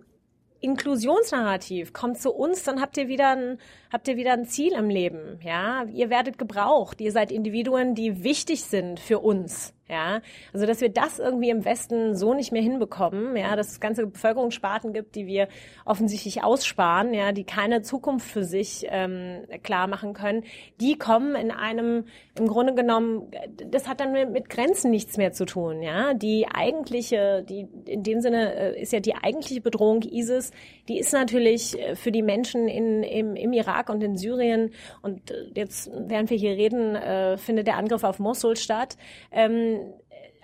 Inklusionsnarrativ kommt zu uns, dann habt ihr wieder ein, habt ihr wieder ein Ziel im Leben, ja. Ihr werdet gebraucht. Ihr seid Individuen, die wichtig sind für uns. Ja, also dass wir das irgendwie im Westen so nicht mehr hinbekommen, ja, dass es ganze Bevölkerungssparten gibt, die wir offensichtlich aussparen, ja, die keine Zukunft für sich ähm, klar machen können, die kommen in einem, im Grunde genommen, das hat dann mit Grenzen nichts mehr zu tun, ja. Die eigentliche, die in dem Sinne äh, ist ja die eigentliche Bedrohung ISIS, die ist natürlich äh, für die Menschen in, im, im Irak und in Syrien und äh, jetzt, während wir hier reden, äh, findet der Angriff auf Mosul statt. Ähm,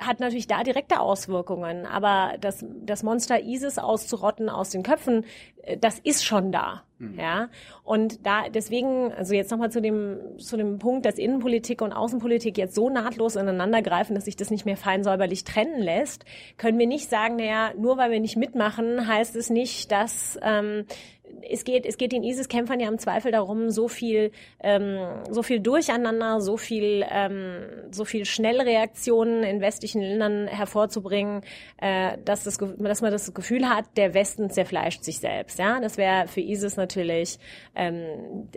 hat natürlich da direkte Auswirkungen. Aber das, das Monster ISIS auszurotten aus den Köpfen, äh, das ist schon da. Mhm. Ja. Und da, deswegen, also jetzt nochmal zu dem, zu dem Punkt, dass Innenpolitik und Außenpolitik jetzt so nahtlos ineinander greifen, dass sich das nicht mehr fein säuberlich trennen lässt, können wir nicht sagen, naja, nur weil wir nicht mitmachen, heißt es nicht, dass, ähm, es geht, es geht den ISIS-Kämpfern ja im Zweifel darum, so viel, ähm, so viel Durcheinander, so viel, ähm, so viel Schnellreaktionen in westlichen Ländern hervorzubringen, äh, dass, das, dass man das Gefühl hat, der Westen zerfleischt sich selbst. Ja, das wäre für ISIS natürlich ähm,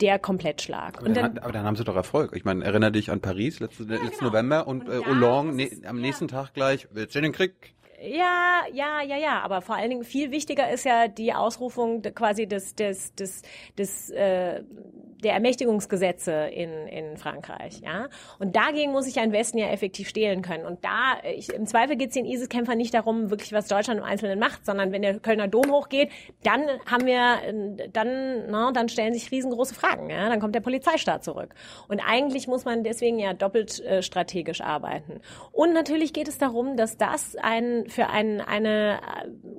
der Komplettschlag. Aber, dann, dann, aber dann haben sie doch Erfolg. Ich meine, erinnere dich an Paris letzte, ja, letzten genau. November und, und äh, Hollande ne, am ja. nächsten Tag gleich, wir in den Krieg ja, ja, ja, ja. Aber vor allen Dingen viel wichtiger ist ja die Ausrufung quasi des, des, des, des äh, der Ermächtigungsgesetze in, in Frankreich. Ja? Und dagegen muss sich ein Westen ja effektiv stehlen können. Und da, ich, im Zweifel geht es den ISIS-Kämpfern nicht darum, wirklich was Deutschland im Einzelnen macht, sondern wenn der Kölner Dom hochgeht, dann haben wir, dann, na, dann stellen sich riesengroße Fragen. Ja? Dann kommt der Polizeistaat zurück. Und eigentlich muss man deswegen ja doppelt äh, strategisch arbeiten. Und natürlich geht es darum, dass das ein für ein, eine,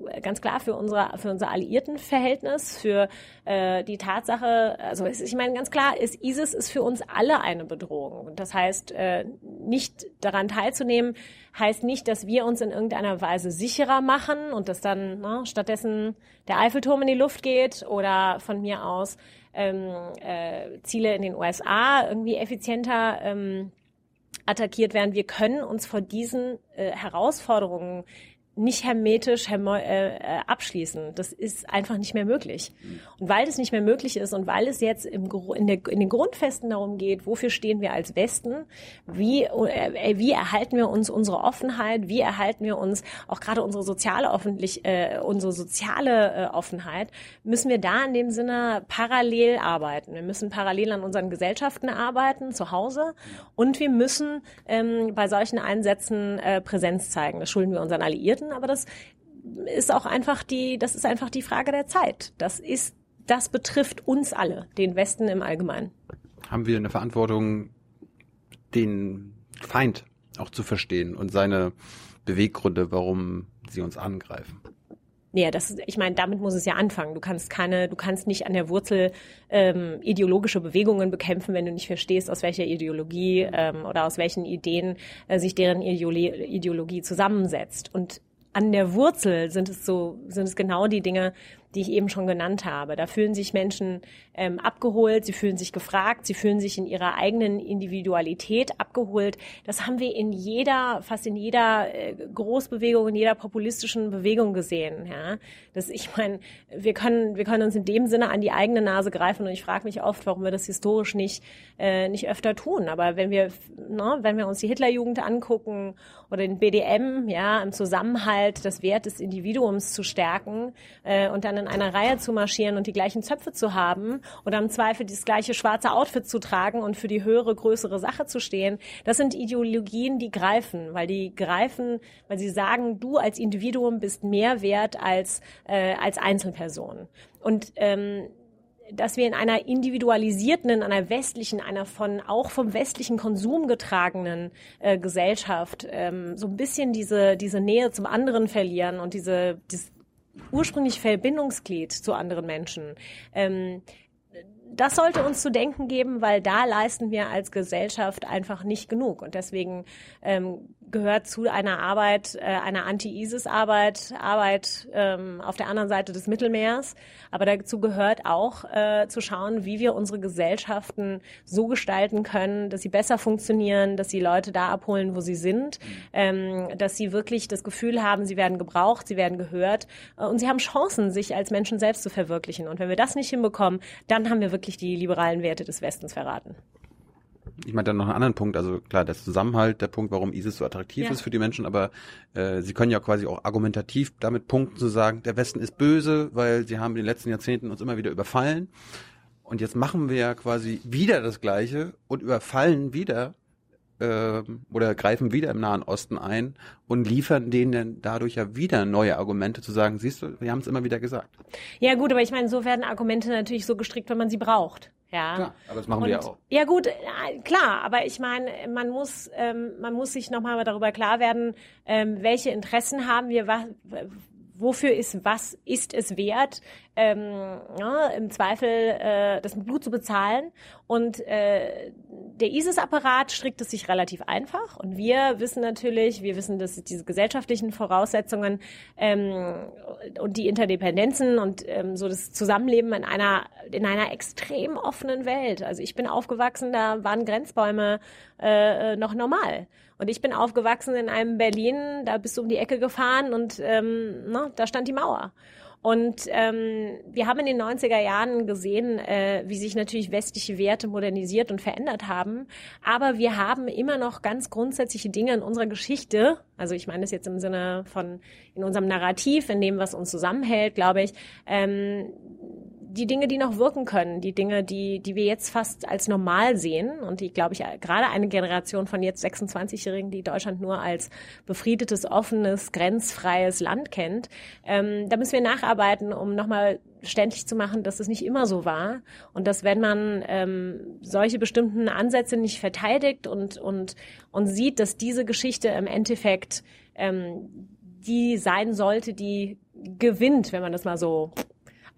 äh, ganz klar für unsere, für unser Alliiertenverhältnis, für äh, die Tatsache, also ich meine, ganz klar ist, ISIS ist für uns alle eine Bedrohung. Das heißt, äh, nicht daran teilzunehmen, heißt nicht, dass wir uns in irgendeiner Weise sicherer machen und dass dann ne, stattdessen der Eiffelturm in die Luft geht oder von mir aus ähm, äh, Ziele in den USA irgendwie effizienter ähm, attackiert werden. Wir können uns vor diesen äh, Herausforderungen nicht hermetisch äh, äh, abschließen. Das ist einfach nicht mehr möglich. Und weil das nicht mehr möglich ist und weil es jetzt im, in, der, in den Grundfesten darum geht, wofür stehen wir als Westen, wie, äh, wie erhalten wir uns unsere Offenheit, wie erhalten wir uns auch gerade unsere soziale äh, unsere soziale äh, Offenheit, müssen wir da in dem Sinne parallel arbeiten. Wir müssen parallel an unseren Gesellschaften arbeiten, zu Hause, und wir müssen ähm, bei solchen Einsätzen äh, Präsenz zeigen. Das schulden wir unseren Alliierten streiten, aber das ist auch einfach die, das ist einfach die Frage der Zeit. Das ist, das betrifft uns alle, den Westen im Allgemeinen. Haben wir eine Verantwortung, den Feind auch zu verstehen und seine Beweggründe, warum sie uns angreifen? Ja, das, ich meine, damit muss es ja anfangen. Du kannst keine, du kannst nicht an der Wurzel ähm, ideologische Bewegungen bekämpfen, wenn du nicht verstehst, aus welcher Ideologie ähm, oder aus welchen Ideen äh, sich deren Ideologie zusammensetzt. Und an der Wurzel sind es so, sind es genau die Dinge, die ich eben schon genannt habe. Da fühlen sich Menschen ähm, abgeholt, sie fühlen sich gefragt, sie fühlen sich in ihrer eigenen Individualität abgeholt. Das haben wir in jeder, fast in jeder äh, Großbewegung, in jeder populistischen Bewegung gesehen. Ja, das, ich meine, wir können, wir können uns in dem Sinne an die eigene Nase greifen und ich frage mich oft, warum wir das historisch nicht, äh, nicht öfter tun. Aber wenn wir, ne, wenn wir uns die Hitlerjugend angucken oder den BDM, ja, im Zusammenhalt das Wert des Individuums zu stärken äh, und dann in einer Reihe zu marschieren und die gleichen Zöpfe zu haben oder im Zweifel das gleiche schwarze Outfit zu tragen und für die höhere, größere Sache zu stehen, das sind Ideologien, die greifen, weil die greifen, weil sie sagen, du als Individuum bist mehr wert als, äh, als Einzelperson. Und ähm, dass wir in einer individualisierten, in einer westlichen, einer von auch vom westlichen Konsum getragenen äh, Gesellschaft ähm, so ein bisschen diese diese Nähe zum anderen verlieren und diese, diese ursprünglich Verbindungsglied zu anderen Menschen. Ähm, das sollte uns zu denken geben, weil da leisten wir als Gesellschaft einfach nicht genug. Und deswegen ähm, gehört zu einer Arbeit, äh, einer Anti-ISIS-Arbeit, Arbeit ähm, auf der anderen Seite des Mittelmeers. Aber dazu gehört auch äh, zu schauen, wie wir unsere Gesellschaften so gestalten können, dass sie besser funktionieren, dass sie Leute da abholen, wo sie sind, ähm, dass sie wirklich das Gefühl haben, sie werden gebraucht, sie werden gehört äh, und sie haben Chancen, sich als Menschen selbst zu verwirklichen. Und wenn wir das nicht hinbekommen, dann haben wir wirklich die liberalen Werte des Westens verraten. Ich meine dann noch einen anderen Punkt, also klar, der Zusammenhalt, der Punkt, warum ISIS so attraktiv Ja. ist für die Menschen, aber äh, sie können ja quasi auch argumentativ damit punkten zu sagen, der Westen ist böse, weil sie haben in den letzten Jahrzehnten uns immer wieder überfallen und jetzt machen wir ja quasi wieder das Gleiche und überfallen wieder ähm, oder greifen wieder im Nahen Osten ein und liefern denen dann dadurch ja wieder neue Argumente zu sagen, siehst du, wir haben es immer wieder gesagt. Ja gut, aber ich meine, so werden Argumente natürlich so gestrickt, wenn man sie braucht. Ja. Klar, aber das machen wir ja Und- auch. Ja gut, äh, klar, aber ich meine, man muss, ähm, man muss sich nochmal darüber klar werden, ähm, welche Interessen haben wir, was, wofür ist was, ist es wert, ähm, ja, im Zweifel äh, das mit Blut zu bezahlen. Und äh, der ISIS-Apparat strickt es sich relativ einfach. Und wir wissen natürlich, wir wissen, dass diese gesellschaftlichen Voraussetzungen ähm, und die Interdependenzen und ähm, so das Zusammenleben in einer in einer extrem offenen Welt. Also ich bin aufgewachsen, da waren Grenzbäume äh, noch normal. Und ich bin aufgewachsen in einem Berlin, da bist du um die Ecke gefahren und ähm, ne, da stand die Mauer. Und ähm, wir haben in den 90er Jahren gesehen, äh, wie sich natürlich westliche Werte modernisiert und verändert haben. Aber wir haben immer noch ganz grundsätzliche Dinge in unserer Geschichte, also ich meine das jetzt im Sinne von in unserem Narrativ, in dem, was uns zusammenhält, glaube ich, ähm, die Dinge, die noch wirken können, die Dinge, die, die wir jetzt fast als normal sehen und die, glaube ich, gerade eine Generation von jetzt 26-Jährigen, die Deutschland nur als befriedetes, offenes, grenzfreies Land kennt, ähm, da müssen wir nacharbeiten, um nochmal ständlich zu machen, dass es nicht immer so war und dass wenn man ähm, solche bestimmten Ansätze nicht verteidigt und, und, und sieht, dass diese Geschichte im Endeffekt ähm, die sein sollte, die gewinnt, wenn man das mal so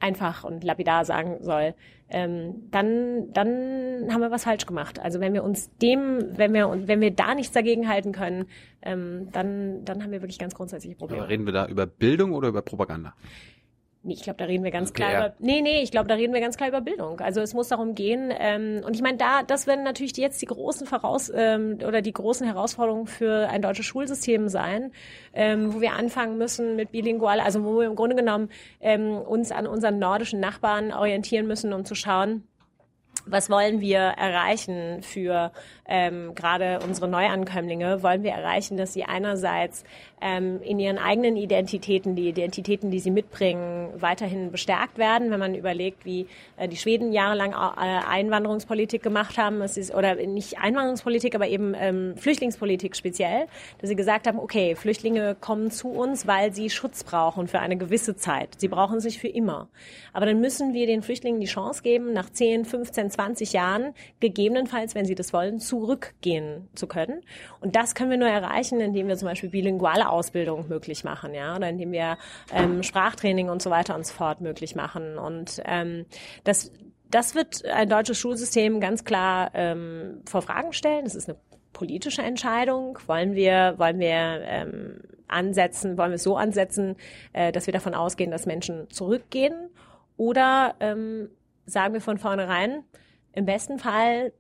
einfach und lapidar sagen soll, ähm, dann, dann haben wir was falsch gemacht. Also wenn wir uns dem, wenn wir, wenn wir da nichts dagegen halten können, ähm, dann, dann haben wir wirklich ganz grundsätzliche Probleme. Aber reden wir da über Bildung oder über Propaganda? Nee, ich glaube, da reden wir ganz klar ja. über. Nee, nee, ich glaube, da reden wir ganz klar über Bildung. Also es muss darum gehen, ähm, und ich meine, da, das werden natürlich jetzt die großen Voraus ähm, oder die großen Herausforderungen für ein deutsches Schulsystem sein, ähm, wo wir anfangen müssen mit bilingual, also wo wir im Grunde genommen ähm, uns an unseren nordischen Nachbarn orientieren müssen, um zu schauen, was wollen wir erreichen für ähm, gerade unsere Neuankömmlinge? Wollen wir erreichen, dass sie einerseits ähm, in ihren eigenen Identitäten, die Identitäten, die sie mitbringen, weiterhin bestärkt werden? Wenn man überlegt, wie äh, die Schweden jahrelang äh, Einwanderungspolitik gemacht haben, es ist, oder nicht Einwanderungspolitik, aber eben ähm, Flüchtlingspolitik speziell, dass sie gesagt haben, okay, Flüchtlinge kommen zu uns, weil sie Schutz brauchen für eine gewisse Zeit. Sie brauchen es nicht für immer. Aber dann müssen wir den Flüchtlingen die Chance geben, nach 10, 15, 20 Jahren, gegebenenfalls, wenn sie das wollen, zurückgehen zu können. Und das können wir nur erreichen, indem wir zum Beispiel bilinguale Ausbildung möglich machen, ja, oder indem wir ähm, Sprachtraining und so weiter und so fort möglich machen. Und ähm, das, das wird ein deutsches Schulsystem ganz klar ähm, vor Fragen stellen. Das ist eine politische Entscheidung. Wollen wir, wollen wir ähm, ansetzen, wollen wir es so ansetzen, äh, dass wir davon ausgehen, dass Menschen zurückgehen? Oder ähm, sagen wir von vornherein, im besten Fall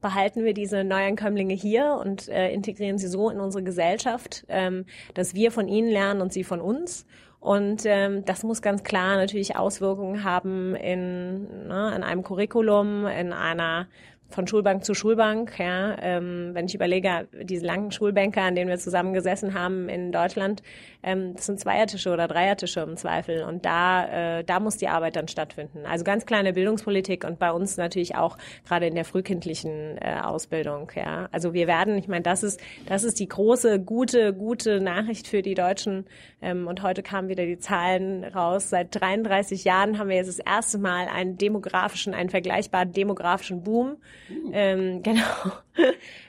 behalten wir diese Neuankömmlinge hier und äh, integrieren sie so in unsere Gesellschaft, ähm, dass wir von ihnen lernen und sie von uns. Und ähm, das muss ganz klar natürlich Auswirkungen haben in, ne, in einem Curriculum, in einer von Schulbank zu Schulbank, ja, ähm, wenn ich überlege, diese langen Schulbänke, an denen wir zusammengesessen haben in Deutschland, ähm, das sind Zweiertische oder Dreiertische im Zweifel und da, äh, da muss die Arbeit dann stattfinden. Also ganz kleine Bildungspolitik und bei uns natürlich auch gerade in der frühkindlichen äh, Ausbildung, ja. Also wir werden, ich meine, das ist, das ist die große, gute, gute Nachricht für die Deutschen ähm, und heute kamen wieder die Zahlen raus. Seit 33 Jahren haben wir jetzt das erste Mal einen demografischen, einen vergleichbaren demografischen Boom. Ähm, (laughs) genau,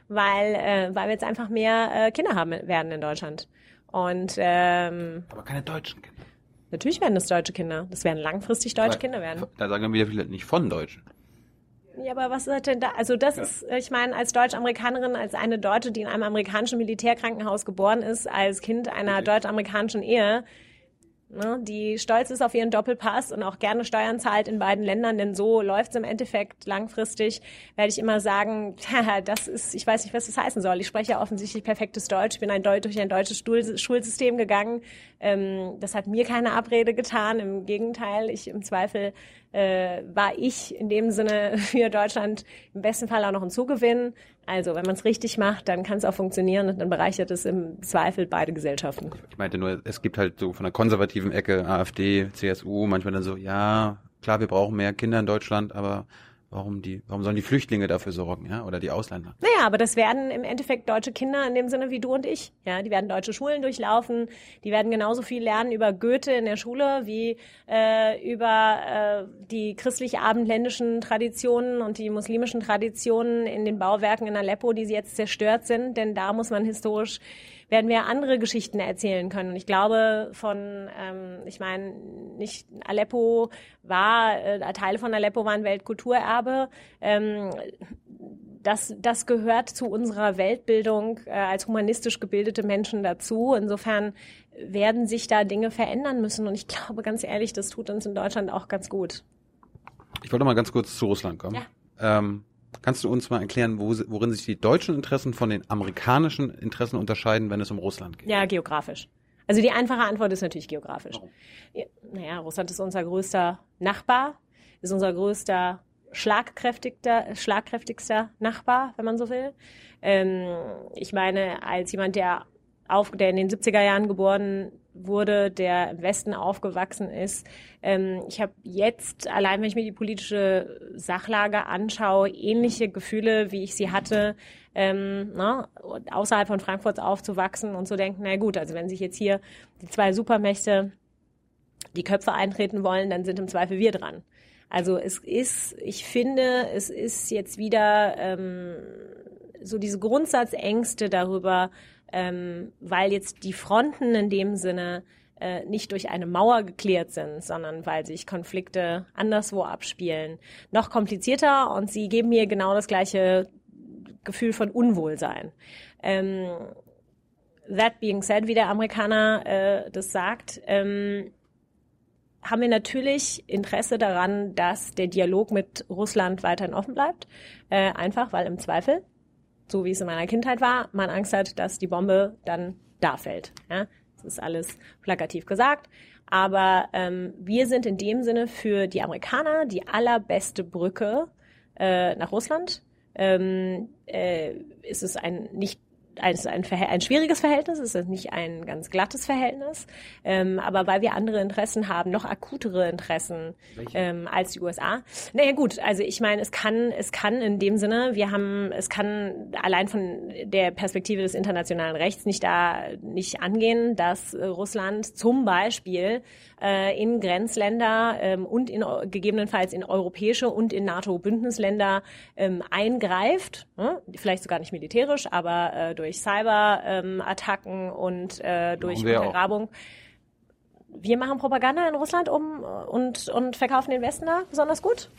weil, äh, weil wir jetzt einfach mehr äh, Kinder haben werden in Deutschland. Und ähm, Aber keine deutschen Kinder. natürlich werden das deutsche Kinder. Das werden langfristig deutsche Aber Kinder werden. Da sagen dann wieder viele nicht von Deutschen. Ja, aber was ist denn da? Also das ja. ist, ich meine, als Deutsch-Amerikanerin, als eine Deutsche, die in einem amerikanischen Militärkrankenhaus geboren ist, als Kind einer okay. deutsch-amerikanischen Ehe, ne, die stolz ist auf ihren Doppelpass und auch gerne Steuern zahlt in beiden Ländern, denn so läuft es im Endeffekt langfristig, werde ich immer sagen, das ist, ich weiß nicht, was das heißen soll. Ich spreche ja offensichtlich perfektes Deutsch, bin ein Deut durch ein deutsches Schulsystem gegangen. Ähm, das hat mir keine Abrede getan, im Gegenteil, ich im Zweifel äh, war ich in dem Sinne (laughs) für Deutschland im besten Fall auch noch ein Zugewinn. Also wenn man es richtig macht, dann kann es auch funktionieren und dann bereichert es im Zweifel beide Gesellschaften. Ich meinte nur, es gibt halt so von der konservativen Ecke AfD, CSU, manchmal dann so, ja, klar, wir brauchen mehr Kinder in Deutschland, aber Warum die, warum sollen die Flüchtlinge dafür sorgen, ja, oder die Ausländer? Naja, aber das werden im Endeffekt deutsche Kinder in dem Sinne wie du und ich. Ja, die werden deutsche Schulen durchlaufen, die werden genauso viel lernen über Goethe in der Schule wie äh, über äh, die christlich-abendländischen Traditionen und die muslimischen Traditionen in den Bauwerken in Aleppo, die jetzt zerstört sind. Denn da muss man historisch werden wir andere Geschichten erzählen können. Und ich glaube, von, ähm, ich meine, nicht Aleppo war, äh, Teile von Aleppo waren Weltkulturerbe. Ähm, das, das gehört zu unserer Weltbildung äh, als humanistisch gebildete Menschen dazu. Insofern werden sich da Dinge verändern müssen. Und ich glaube, ganz ehrlich, das tut uns in Deutschland auch ganz gut. Ich wollte mal ganz kurz zu Russland kommen. Ja. Ähm, Kannst du uns mal erklären, wo, worin sich die deutschen Interessen von den amerikanischen Interessen unterscheiden, wenn es um Russland geht? Ja, geografisch. Also die einfache Antwort ist natürlich geografisch. Warum? Ja, naja, Russland ist unser größter Nachbar, ist unser größter schlagkräftigster, schlagkräftigster Nachbar, wenn man so will. Ähm, ich meine, als jemand, der auf, der in den 70er Jahren geboren wurde, der im Westen aufgewachsen ist. Ähm, ich habe jetzt, allein wenn ich mir die politische Sachlage anschaue, ähnliche Gefühle, wie ich sie hatte, ähm, na, außerhalb von Frankfurt aufzuwachsen und zu denken, na gut, also wenn sich jetzt hier die zwei Supermächte die Köpfe eintreten wollen, dann sind im Zweifel wir dran. Also es ist, ich finde, es ist jetzt wieder ähm, so diese Grundsatzängste darüber, ähm, weil jetzt die Fronten in dem Sinne äh, nicht durch eine Mauer geklärt sind, sondern weil sich Konflikte anderswo abspielen. Noch komplizierter und sie geben mir genau das gleiche Gefühl von Unwohlsein. Ähm, that being said, wie der Amerikaner äh, das sagt, ähm, haben wir natürlich Interesse daran, dass der Dialog mit Russland weiterhin offen bleibt. Äh, einfach, weil im Zweifel so wie es in meiner Kindheit war, man Angst hat, dass die Bombe dann da fällt. Ja? Das ist alles plakativ gesagt. Aber ähm, wir sind in dem Sinne für die Amerikaner die allerbeste Brücke äh, nach Russland. Ähm, äh, ist es ein nicht ein, ein, ein schwieriges Verhältnis, es ist nicht ein ganz glattes Verhältnis, ähm, aber weil wir andere Interessen haben, noch akutere Interessen ähm, als die USA. Naja gut, also ich meine, es kann, es kann in dem Sinne, wir haben, es kann allein von der Perspektive des internationalen Rechts nicht da nicht angehen, dass äh, Russland zum Beispiel äh, in Grenzländer ähm, und in, gegebenenfalls in europäische und in NATO-Bündnisländer ähm, eingreift, ne? vielleicht sogar nicht militärisch, aber äh, durch Cyberattacken ähm, und äh, durch Untergrabung. Wir machen Propaganda in Russland um und, und verkaufen den Westen da besonders gut?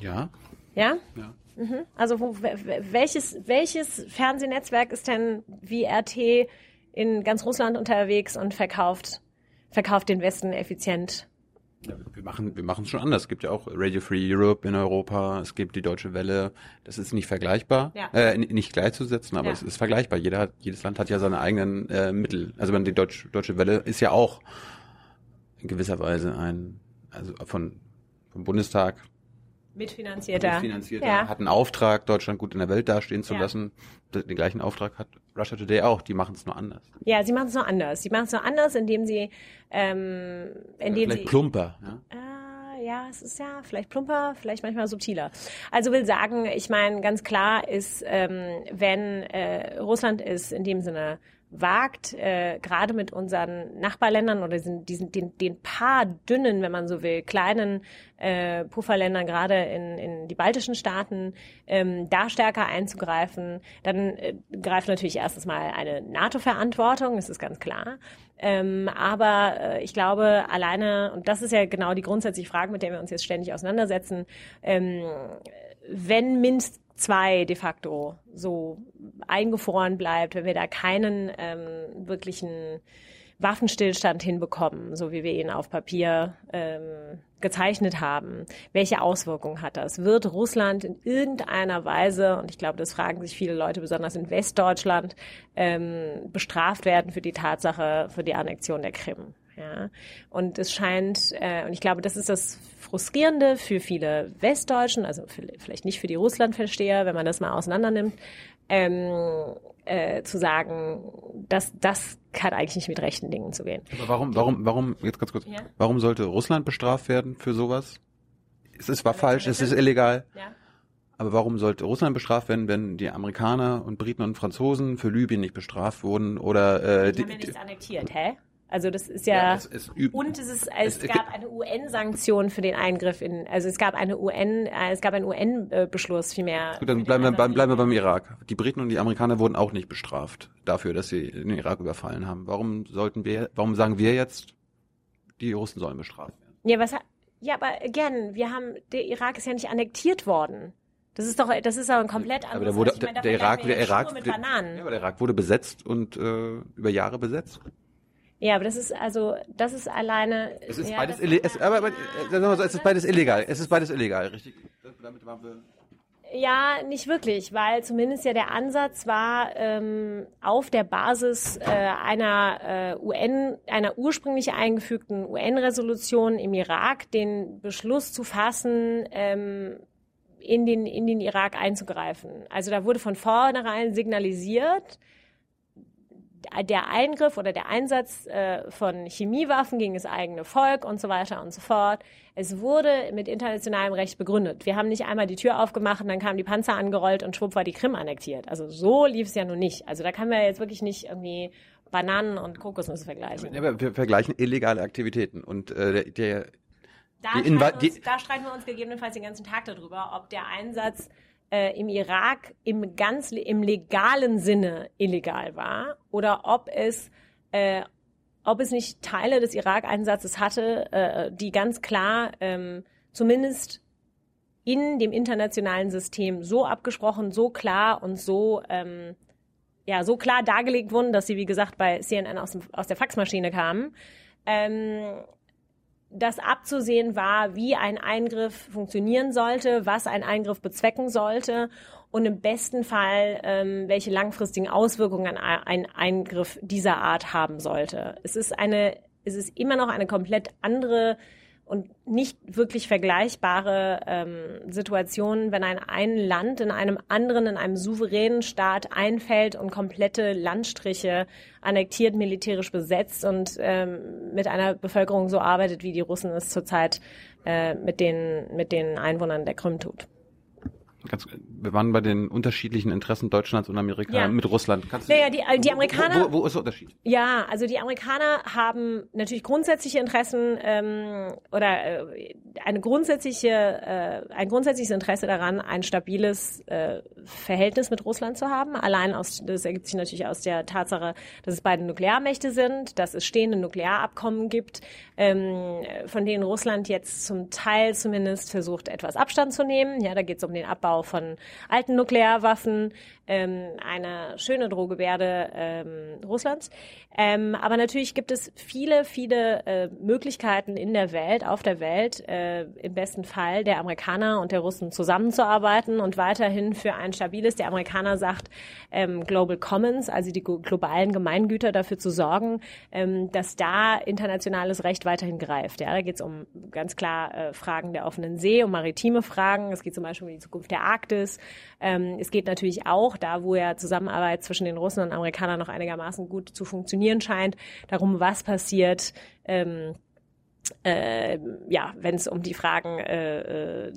Ja. Ja? Ja. Mhm. Also wo, welches, welches Fernsehnetzwerk ist denn wie RT in ganz Russland unterwegs und verkauft verkauft den Westen effizient. Ja, wir machen wir machen es schon anders. Es gibt ja auch Radio Free Europe in Europa, es gibt die Deutsche Welle. Das ist nicht vergleichbar, ja. äh, nicht gleichzusetzen, aber ja. es ist vergleichbar. Jeder hat, jedes Land hat ja seine eigenen äh, Mittel. Also die Deutsch, Deutsche Welle ist ja auch in gewisser Weise ein, also von vom Bundestag Mitfinanzierter. Mitfinanzierter. Ja. Hat einen Auftrag, Deutschland gut in der Welt dastehen zu ja. lassen. Den gleichen Auftrag hat Russia Today auch. Die machen es nur anders. Ja, sie machen es nur anders. Sie machen es nur anders, indem sie, ähm, indem vielleicht sie plumper. Ja? Äh, ja, es ist ja vielleicht plumper, vielleicht manchmal subtiler. Also will sagen, ich meine, ganz klar ist, ähm, wenn äh, Russland ist in dem Sinne wagt, äh, gerade mit unseren Nachbarländern oder diesen, diesen, den, den paar dünnen, wenn man so will, kleinen äh, Pufferländern, gerade in, in die baltischen Staaten, ähm, da stärker einzugreifen. Dann äh, greift natürlich erstens mal eine NATO-Verantwortung, das ist ganz klar. Ähm, aber äh, ich glaube, alleine, und das ist ja genau die grundsätzliche Frage, mit der wir uns jetzt ständig auseinandersetzen, ähm, wenn Minsk zwei de facto so eingefroren bleibt, wenn wir da keinen ähm, wirklichen Waffenstillstand hinbekommen, so wie wir ihn auf Papier ähm, gezeichnet haben. Welche Auswirkungen hat das? Wird Russland in irgendeiner Weise, und ich glaube, das fragen sich viele Leute, besonders in Westdeutschland, ähm, bestraft werden für die Tatsache, für die Annexion der Krim? Ja, und es scheint, äh, und ich glaube, das ist das Frustrierende für viele Westdeutschen, also für, vielleicht nicht für die Russlandversteher, wenn man das mal auseinander nimmt, ähm, äh, zu sagen, dass das hat eigentlich nicht mit rechten Dingen zu gehen. Aber warum, warum, warum, jetzt ganz kurz, Ja. warum sollte Russland bestraft werden für sowas? Es ist, war falsch, es ist illegal. Ja. Aber warum sollte Russland bestraft werden, wenn die Amerikaner und Briten und Franzosen für Libyen nicht bestraft wurden oder äh, Die haben ja nichts annektiert, hä? Also das ist ja, es, es üb- und es ist es, Es- gab eine UN-Sanktion für den Eingriff in also es gab eine UN äh, es gab einen UN-Beschluss vielmehr. Gut, dann bleiben wir, beim, bleiben wir beim Irak. Die Briten und die Amerikaner wurden auch nicht bestraft dafür, dass sie den Irak überfallen haben. Warum sollten wir, warum sagen wir jetzt, die Russen sollen bestraft werden? Ja, was ja, aber again, wir haben der Irak ist ja nicht annektiert worden. Das ist doch das ist doch ein komplett Aber anderes. der wurde, ich meine, der, der Irak, der ja Irak, der, ja, aber der Irak wurde besetzt und äh, über Jahre besetzt. Ja, aber das ist also, das ist alleine. Es ist ja, beides das ille- es, aber, aber, äh, wir mal so, es ist beides illegal. Es ist beides illegal, richtig? Damit waren wir Ja, nicht wirklich, weil zumindest ja der Ansatz war, ähm, auf der Basis äh, einer äh, UN, einer ursprünglich eingefügten UN-Resolution im Irak den Beschluss zu fassen, ähm, in den, in den Irak einzugreifen. Also da wurde von vornherein signalisiert, der Eingriff oder der Einsatz äh, von Chemiewaffen gegen das eigene Volk und so weiter und so fort. Es wurde mit internationalem Recht begründet. Wir haben nicht einmal die Tür aufgemacht und dann kamen die Panzer angerollt und schwupp war die Krim annektiert. Also so lief es ja nun nicht. Also da kann man jetzt wirklich nicht irgendwie Bananen und Kokosnüsse vergleichen. Ja, wir vergleichen illegale Aktivitäten und äh, der, der Da, streiten uns, da streiten wir uns gegebenenfalls den ganzen Tag darüber, ob der Einsatz äh, im Irak im ganz im legalen Sinne illegal war oder ob es äh, ob es nicht Teile des Irak-Einsatzes hatte, äh, die ganz klar ähm, zumindest in dem internationalen System so abgesprochen, so klar und so ähm, ja so klar dargelegt wurden, dass sie wie gesagt bei CNN aus, dem, aus der Faxmaschine kamen. Ähm, dass abzusehen war, wie ein Eingriff funktionieren sollte, was ein Eingriff bezwecken sollte und im besten Fall, ähm, welche langfristigen Auswirkungen ein, ein Eingriff dieser Art haben sollte. Es ist eine, es ist immer noch eine komplett andere und nicht wirklich vergleichbare ähm, Situation, wenn ein, ein Land in einem anderen, in einem souveränen Staat einfällt und komplette Landstriche annektiert, militärisch besetzt und ähm, mit einer Bevölkerung so arbeitet, wie die Russen es zurzeit äh, mit, den, mit den Einwohnern der Krim tut. Ganz, wir waren bei den unterschiedlichen Interessen Deutschlands und Amerika Ja. mit Russland. Kannst Naja, die, die Amerikaner. Wo, wo, wo ist der Unterschied? Ja, also die Amerikaner haben natürlich grundsätzliche Interessen ähm, oder äh, eine grundsätzliche, äh, ein grundsätzliches Interesse daran, ein stabiles äh, Verhältnis mit Russland zu haben. Allein aus, das ergibt sich natürlich aus der Tatsache, dass es beide Nuklearmächte sind, dass es stehende Nuklearabkommen gibt, ähm, von denen Russland jetzt zum Teil zumindest versucht, etwas Abstand zu nehmen. Ja, da geht es um den Abbau von alten Nuklearwaffen, ähm, eine schöne Drohgebärde ähm, Russlands. Ähm, aber natürlich gibt es viele, viele äh, Möglichkeiten in der Welt, auf der Welt, äh, im besten Fall der Amerikaner und der Russen zusammenzuarbeiten und weiterhin für ein stabiles, der Amerikaner sagt, ähm, Global Commons, also die glo- globalen Gemeingüter dafür zu sorgen, ähm, dass da internationales Recht weiterhin greift. Ja, da geht es um ganz klar äh, Fragen der offenen See, um maritime Fragen. Es geht zum Beispiel um die Zukunft der Arktis. Ähm, es geht natürlich auch, da wo ja Zusammenarbeit zwischen den Russen und Amerikanern noch einigermaßen gut zu funktionieren scheint, darum, was passiert, ähm, äh, ja, wenn es um die Fragen, äh, äh,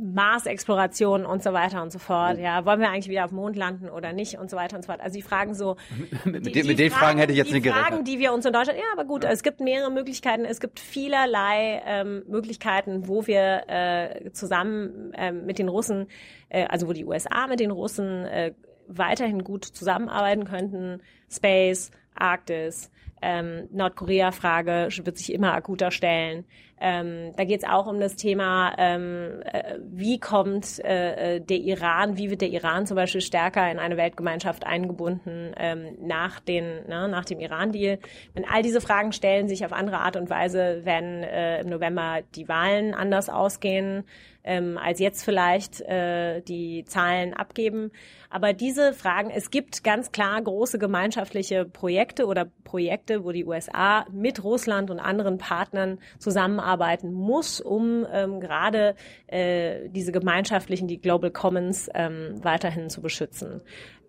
Mars-Exploration und so weiter und so fort. Ja, wollen wir eigentlich wieder auf dem Mond landen oder nicht und so weiter und so fort. Also die Fragen so. (laughs) mit, die, den, mit den Fragen, hätte ich jetzt die nicht gerechnet. Fragen, die wir uns in Deutschland, ja, aber gut, ja. es gibt mehrere Möglichkeiten. Es gibt vielerlei ähm, Möglichkeiten, wo wir äh, zusammen äh, mit den Russen, äh, also wo die USA mit den Russen äh, weiterhin gut zusammenarbeiten könnten. Space, Arktis, ähm, Nordkorea-Frage wird sich immer akuter stellen. Ähm, da geht es auch um das Thema, ähm, äh, wie kommt äh, der Iran, wie wird der Iran zum Beispiel stärker in eine Weltgemeinschaft eingebunden ähm, nach, den, ne, nach dem Iran-Deal. Wenn all diese Fragen stellen sich auf andere Art und Weise, werden äh, im November die Wahlen anders ausgehen ähm, als jetzt vielleicht äh, die Zahlen abgeben. Aber diese Fragen, es gibt ganz klar große gemeinschaftliche Projekte oder Projekte, wo die USA mit Russland und anderen Partnern zusammenarbeiten muss, um ähm, gerade äh, diese gemeinschaftlichen, die Global Commons ähm, weiterhin zu beschützen.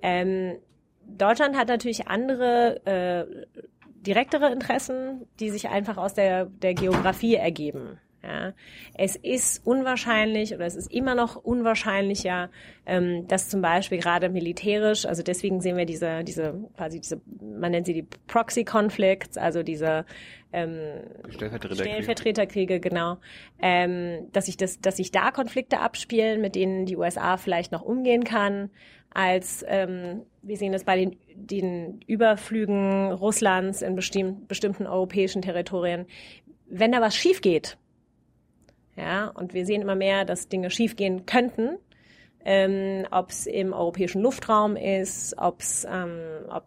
Ähm, Deutschland hat natürlich andere äh, direktere Interessen, die sich einfach aus der, der Geografie ergeben. Ja. Es ist unwahrscheinlich oder es ist immer noch unwahrscheinlicher, ähm, dass zum Beispiel gerade militärisch, also deswegen sehen wir diese, diese quasi diese, man nennt sie die Proxy-Conflicts, also diese ähm, Stellvertreterkriege. Stellvertreterkriege, genau, ähm, dass sich das, dass sich da Konflikte abspielen, mit denen die USA vielleicht noch umgehen kann, als ähm, wir sehen das bei den, den Überflügen Russlands in bestimm bestimmten europäischen Territorien. Wenn da was schief geht, ja, und wir sehen immer mehr, dass Dinge schiefgehen könnten. Ähm, ob es im europäischen Luftraum ist, ob's, ähm, ob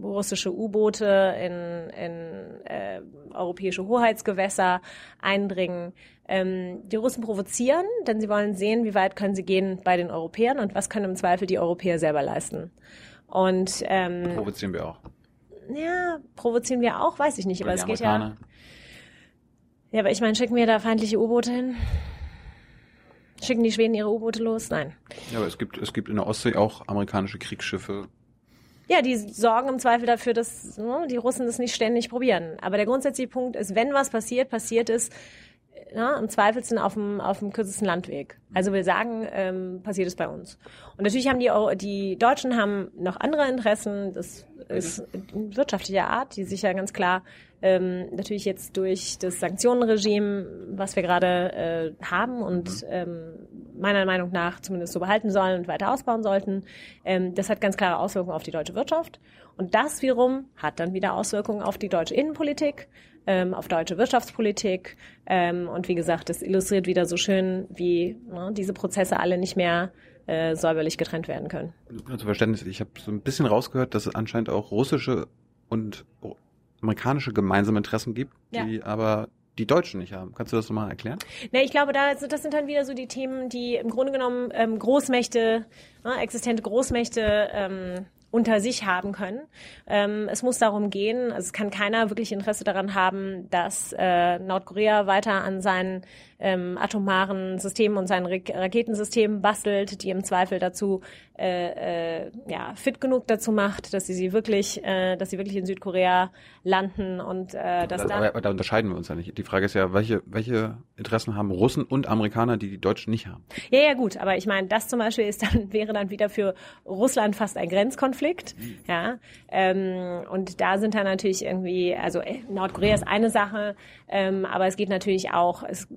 russische U-Boote in, in äh, europäische Hoheitsgewässer eindringen. Ähm, die Russen provozieren, denn sie wollen sehen, wie weit können sie gehen bei den Europäern und was können im Zweifel die Europäer selber leisten. Und ähm, provozieren wir auch. Ja, provozieren wir auch, weiß ich nicht, aber es geht ja. Ja, aber ich meine, schicken wir da feindliche U-Boote hin? Schicken die Schweden ihre U-Boote los? Nein. Ja, aber es gibt, es gibt in der Ostsee auch amerikanische Kriegsschiffe. Ja, die sorgen im Zweifel dafür, dass ne, die Russen das nicht ständig probieren. Aber der grundsätzliche Punkt ist, wenn was passiert, passiert es ja, im Zweifelsfall auf dem, auf dem kürzesten Landweg. Also wir sagen, ähm, passiert es bei uns. Und natürlich haben die, die Deutschen haben noch andere Interessen. Das ist wirtschaftlicher Art, die sich ja ganz klar ähm, natürlich jetzt durch das Sanktionenregime, was wir gerade äh, haben und mhm. ähm, meiner Meinung nach zumindest so behalten sollen und weiter ausbauen sollten, ähm, das hat ganz klare Auswirkungen auf die deutsche Wirtschaft. Und das wiederum hat dann wieder Auswirkungen auf die deutsche Innenpolitik, ähm, auf deutsche Wirtschaftspolitik. Ähm, und wie gesagt, das illustriert wieder so schön, wie ne, diese Prozesse alle nicht mehr äh, säuberlich getrennt werden können. Zum Verständnis, ich habe so ein bisschen rausgehört, dass es anscheinend auch russische und amerikanische gemeinsame Interessen gibt, ja. die aber die Deutschen nicht haben. Kannst du das nochmal erklären? Ne, ich glaube, da, das sind dann wieder so die Themen, die im Grunde genommen ähm, Großmächte, ne, existente Großmächte ähm, unter sich haben können. Ähm, es muss darum gehen, also es kann keiner wirklich Interesse daran haben, dass äh, Nordkorea weiter an seinen ähm, atomaren Systemen und seinen Raketensystemen bastelt, die im Zweifel dazu äh, äh, ja, fit genug dazu macht, dass sie sie wirklich, äh, dass sie wirklich in Südkorea landen und äh, dass da, aber da unterscheiden wir uns ja nicht. Die Frage ist ja, welche welche Interessen haben Russen und Amerikaner, die die Deutschen nicht haben? Ja, ja, gut, aber ich meine, das zum Beispiel ist dann (laughs) wäre dann wieder für Russland fast ein Grenzkonflikt, mhm. ja, ähm, und da sind dann natürlich irgendwie, also äh, Nordkorea ist eine Sache, ähm, aber es geht natürlich auch, es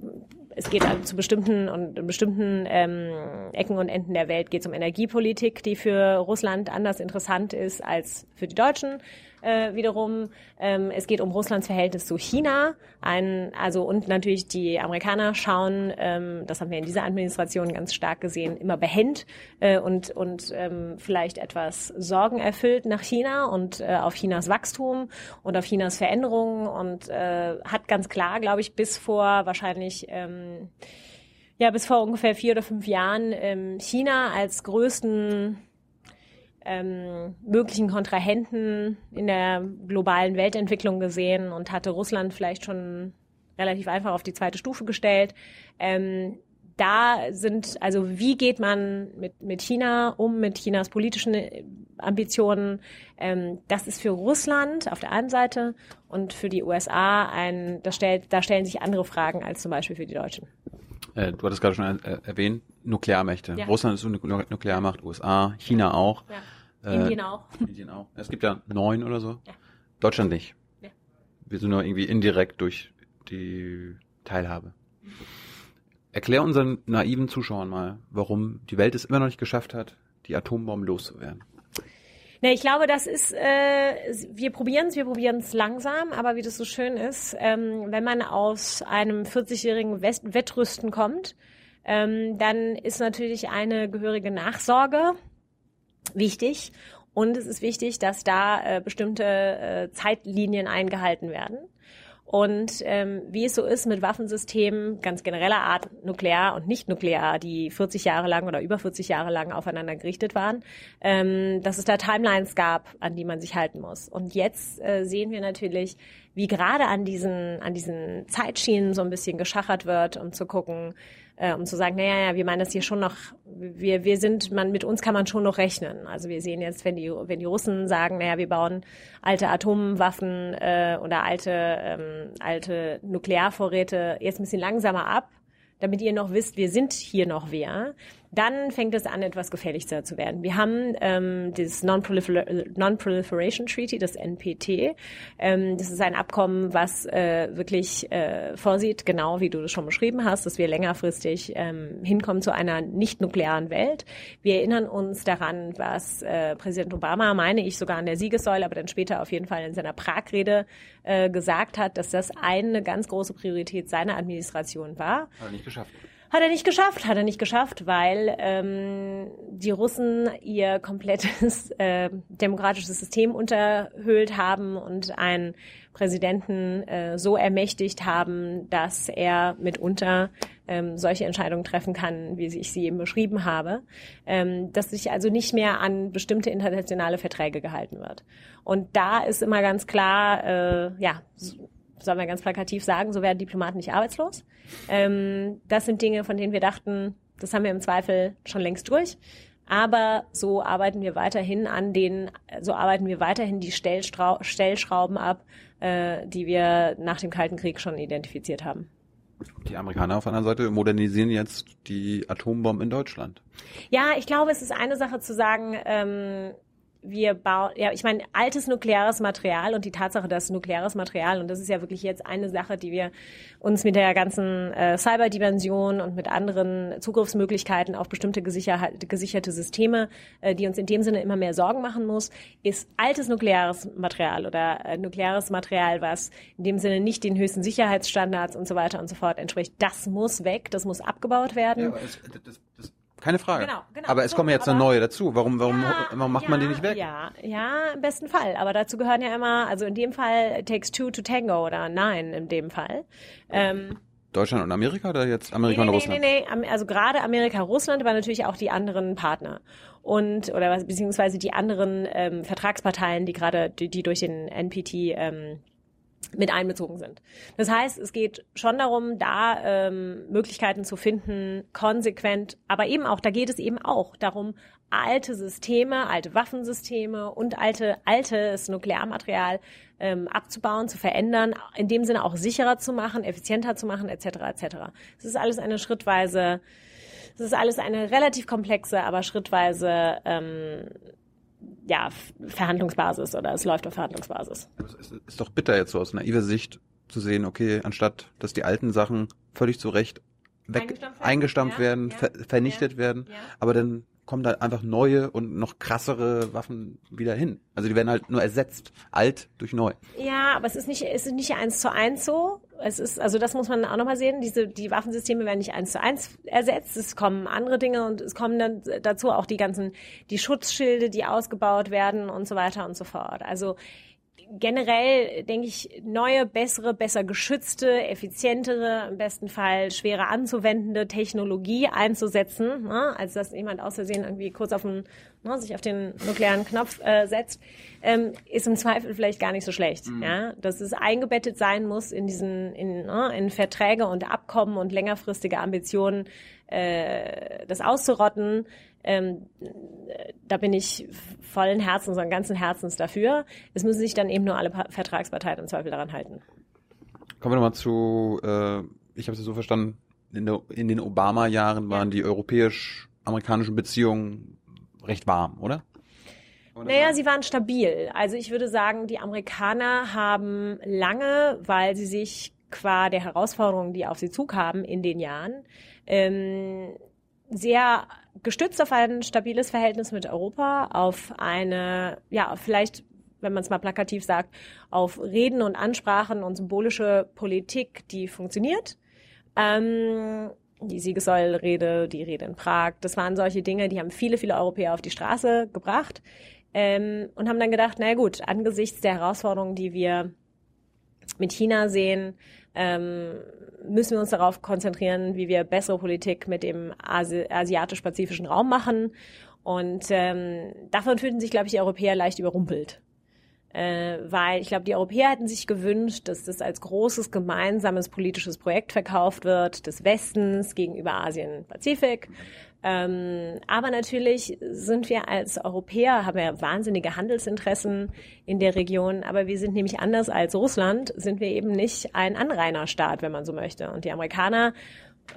es geht also zu bestimmten und bestimmten ähm, Ecken und Enden der Welt geht es um Energiepolitik, die für Russland anders interessant ist als für die Deutschen äh, wiederum. Ähm, es geht um Russlands Verhältnis zu China. Ein, also und natürlich die Amerikaner schauen, ähm, das haben wir in dieser Administration ganz stark gesehen, immer behend äh, und und ähm, vielleicht etwas Sorgen erfüllt nach China und äh, auf Chinas Wachstum und auf Chinas Veränderungen und äh, hat ganz klar, glaube ich, bis vor wahrscheinlich ähm, ja bis vor ungefähr vier oder fünf Jahren ähm, China als größten ähm, möglichen Kontrahenten in der globalen Weltentwicklung gesehen und hatte Russland vielleicht schon relativ einfach auf die zweite Stufe gestellt. Ähm, da sind, also wie geht man mit, mit China um, mit Chinas politischen Ambitionen? Ähm, das ist für Russland auf der einen Seite und für die USA ein, das stellt, da stellen sich andere Fragen als zum Beispiel für die Deutschen. Äh, du hattest gerade schon äh, erwähnt, Nuklearmächte. Ja. Russland ist eine Nuk- Nuklearmacht, USA, China auch. Ja. Äh, Indien auch. Indien auch. Es gibt ja neun oder so. Ja. Deutschland nicht. Ja. Wir sind nur irgendwie indirekt durch die Teilhabe. Erklär unseren naiven Zuschauern mal, warum die Welt es immer noch nicht geschafft hat, die Atombomben loszuwerden. Ne, ich glaube, das ist, äh, wir probieren es, wir probieren es langsam, aber wie das so schön ist, ähm, wenn man aus einem 40-jährigen West- Wettrüsten kommt, ähm, dann ist natürlich eine gehörige Nachsorge wichtig. Und es ist wichtig, dass da äh, bestimmte äh, Zeitlinien eingehalten werden. Und ähm, wie es so ist mit Waffensystemen ganz genereller Art, nuklear und nicht nuklear, die 40 Jahre lang oder über 40 Jahre lang aufeinander gerichtet waren, ähm, dass es da Timelines gab, an die man sich halten muss. Und jetzt äh, sehen wir natürlich, wie gerade an diesen, an diesen Zeitschienen so ein bisschen geschachert wird, um zu gucken, äh, um zu sagen, naja, ja, wir meinen das hier schon noch, wir, wir sind, man, mit uns kann man schon noch rechnen. Also wir sehen jetzt, wenn die, wenn die Russen sagen, naja, wir bauen alte Atomwaffen äh, oder alte, ähm, alte Nuklearvorräte jetzt ein bisschen langsamer ab, damit ihr noch wisst, wir sind hier noch wer, dann fängt es an, etwas gefährlicher zu werden. Wir haben ähm, das Non-Prolifer Non-Proliferation Treaty, das NPT. Ähm, das ist ein Abkommen, was äh, wirklich äh, vorsieht, genau wie du das schon beschrieben hast, dass wir längerfristig ähm, hinkommen zu einer nicht-nuklearen Welt. Wir erinnern uns daran, was äh, Präsident Obama, meine ich sogar an der Siegessäule, aber dann später auf jeden Fall in seiner Pragrede äh, gesagt hat, dass das eine ganz große Priorität seiner Administration war. Hat er nicht geschafft. Hat er nicht geschafft, hat er nicht geschafft, weil ähm, die Russen ihr komplettes (laughs) äh, demokratisches System unterhöhlt haben und einen Präsidenten äh, so ermächtigt haben, dass er mitunter ähm, solche Entscheidungen treffen kann, wie ich sie eben beschrieben habe, ähm, dass sich also nicht mehr an bestimmte internationale Verträge gehalten wird. Und da ist immer ganz klar, äh, ja, sollen wir ganz plakativ sagen, so werden Diplomaten nicht arbeitslos. Ähm, das sind Dinge, von denen wir dachten, das haben wir im Zweifel schon längst durch. Aber so arbeiten wir weiterhin an den, so arbeiten wir weiterhin die Stellstrau Stellschrauben ab, äh, die wir nach dem Kalten Krieg schon identifiziert haben. Die Amerikaner auf der anderen Seite modernisieren jetzt die Atombomben in Deutschland. Ja, ich glaube, es ist eine Sache zu sagen, ähm, wir bauen, ja, ich meine, altes nukleares Material und die Tatsache, dass nukleares Material, und das ist ja wirklich jetzt eine Sache, die wir uns mit der ganzen äh, Cyberdimension und mit anderen Zugriffsmöglichkeiten auf bestimmte gesicher gesicherte Systeme, äh, die uns in dem Sinne immer mehr Sorgen machen muss, ist altes nukleares Material oder äh, nukleares Material, was in dem Sinne nicht den höchsten Sicherheitsstandards und so weiter und so fort entspricht. Das muss weg, das muss abgebaut werden. Ja, es, das, das, keine Frage. Genau, genau. aber es So, kommen jetzt eine aber- neue dazu. Warum, warum, Ja, warum macht ja, man die nicht weg? Ja, ja, im besten Fall. Aber dazu gehören ja immer, also in dem Fall takes two to tango oder nein, in dem Fall. Ähm, Deutschland und Amerika oder jetzt Amerika nee, und Russland? nee, nee, nee. Also gerade Amerika, Russland, aber natürlich auch die anderen Partner. Und, oder beziehungsweise die anderen ähm, Vertragsparteien, die gerade, die, die durch den NPT ähm, mit einbezogen sind. Das heißt, es geht schon darum, da ähm, Möglichkeiten zu finden, konsequent, aber eben auch, da geht es eben auch darum, alte Systeme, alte Waffensysteme und alte, altes Nuklearmaterial ähm, abzubauen, zu verändern, in dem Sinne auch sicherer zu machen, effizienter zu machen, etc. etc. Es ist alles eine schrittweise, es ist alles eine relativ komplexe, aber schrittweise ähm, ja, Verhandlungsbasis oder es läuft auf Verhandlungsbasis. Es ist, ist doch bitter jetzt so aus naiver Sicht zu sehen, okay, anstatt dass die alten Sachen völlig zu Recht weg, Eingestampft eingestampft werden, werden, ja, ver vernichtet ja, werden, ja. aber dann kommen da einfach neue und noch krassere Waffen wieder hin. Also die werden halt nur ersetzt, alt durch neu. Ja, aber es ist nicht, es ist nicht eins zu eins so. Es ist, also das muss man auch nochmal sehen. Diese, die Waffensysteme werden nicht eins zu eins ersetzt. Es kommen andere Dinge und es kommen dann dazu auch die ganzen, die Schutzschilde, die ausgebaut werden und so weiter und so fort. Also generell denke ich, neue, bessere, besser geschützte, effizientere, im besten Fall schwerer anzuwendende Technologie einzusetzen, ne, als dass jemand aus Versehen irgendwie kurz auf den, ne, sich auf den nuklearen Knopf äh, setzt, ähm, ist im Zweifel vielleicht gar nicht so schlecht. Ja? Dass es eingebettet sein muss in diesen, in, ne, in Verträge und Abkommen und längerfristige Ambitionen, äh, das auszurotten, ähm, äh, da bin ich vollen Herzens und ganzen Herzens dafür. Es müssen sich dann eben nur alle Pa- Vertragsparteien im Zweifel daran halten. Kommen wir nochmal zu, äh, ich habe es so verstanden, in, der, in den Obama-Jahren waren die europäisch-amerikanischen Beziehungen recht warm, oder? Naja, sie waren stabil. Also ich würde sagen, die Amerikaner haben lange, weil sie sich qua der Herausforderungen, die auf sie zukamen in den Jahren, ähm, sehr gestützt auf ein stabiles Verhältnis mit Europa, auf eine, ja, vielleicht, wenn man es mal plakativ sagt, auf Reden und Ansprachen und symbolische Politik, die funktioniert. Ähm, die Siegessäulenrede, die Rede in Prag, das waren solche Dinge, die haben viele, viele Europäer auf die Straße gebracht ähm, und haben dann gedacht, na gut, angesichts der Herausforderungen, die wir mit China sehen, ähm, müssen wir uns darauf konzentrieren, wie wir bessere Politik mit dem Asi asiatisch-pazifischen Raum machen. Und ähm, davon fühlten sich, glaube ich, die Europäer leicht überrumpelt. Äh, weil ich glaube, die Europäer hätten sich gewünscht, dass das als großes gemeinsames politisches Projekt verkauft wird, des Westens gegenüber Asien-Pazifik. Ähm, aber natürlich sind wir als Europäer, haben wir wahnsinnige Handelsinteressen in der Region, aber wir sind nämlich anders als Russland, sind wir eben nicht ein Anrainerstaat, wenn man so möchte. Und die Amerikaner